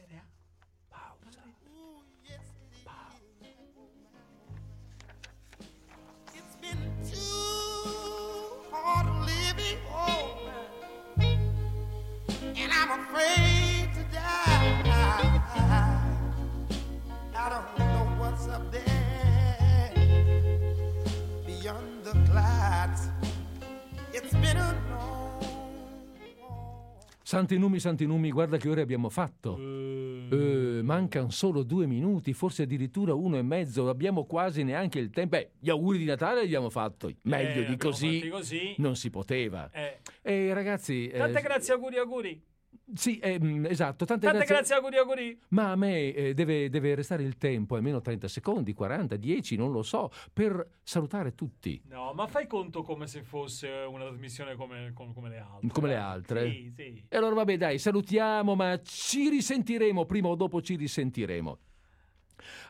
Santi numi, guarda che ore abbiamo fatto. Eh, mancano solo due minuti, forse addirittura uno e mezzo. Abbiamo quasi neanche il tempo. Beh, gli auguri di Natale li abbiamo fatti. Meglio Eh, di così. così. Non si poteva. Eh, E ragazzi. eh, tante grazie, auguri, auguri. Sì, eh, mm, esatto. Tante, Tante grazie. grazie, auguri, auguri. Ma a me eh, deve, deve restare il tempo, almeno 30 secondi, 40, 10, non lo so, per salutare tutti. No, ma fai conto come se fosse una trasmissione come, come- come le altre. Come le eh? altre? Sì, sì. E allora vabbè, dai, salutiamo, ma ci risentiremo, prima o dopo ci risentiremo.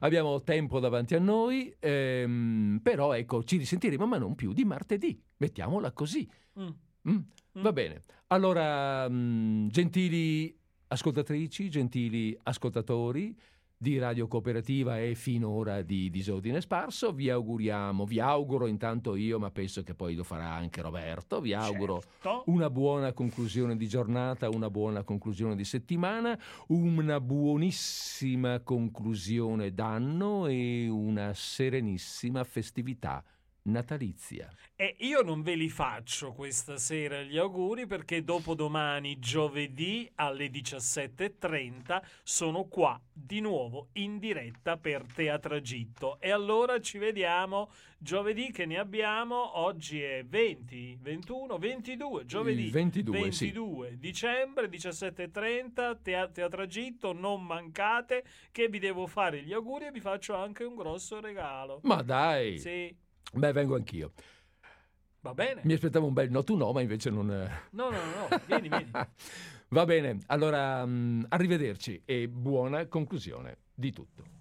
Abbiamo tempo davanti a noi, ehm, però ecco, ci risentiremo, ma non più di martedì. Mettiamola così. Mm. Mm? Va bene. Allora, mm, gentili ascoltatrici, gentili ascoltatori di Radio Cooperativa e finora di Disordine Sparso, vi auguriamo, vi auguro intanto io, ma penso che poi lo farà anche Roberto, vi auguro Certo. una buona conclusione di giornata, una buona conclusione di settimana, una buonissima conclusione d'anno e una serenissima festività natalizia. E io non ve li faccio questa sera gli auguri perché dopodomani, giovedì alle 17.30, sono qua di nuovo in diretta per Teatragitto. E allora ci vediamo giovedì che ne abbiamo. Oggi è 20, 21, 22, giovedì. Il 22, sì. 22 dicembre, 17.30, Tea- Teatragitto, non mancate che vi devo fare gli auguri e vi faccio anche un grosso regalo. Ma dai, Sì, beh, vengo anch'io. va bene. Mi aspettavo un bel no to no, ma invece non... No, no, no, no, vieni, vieni. Va bene, allora mm, arrivederci e buona conclusione di tutto.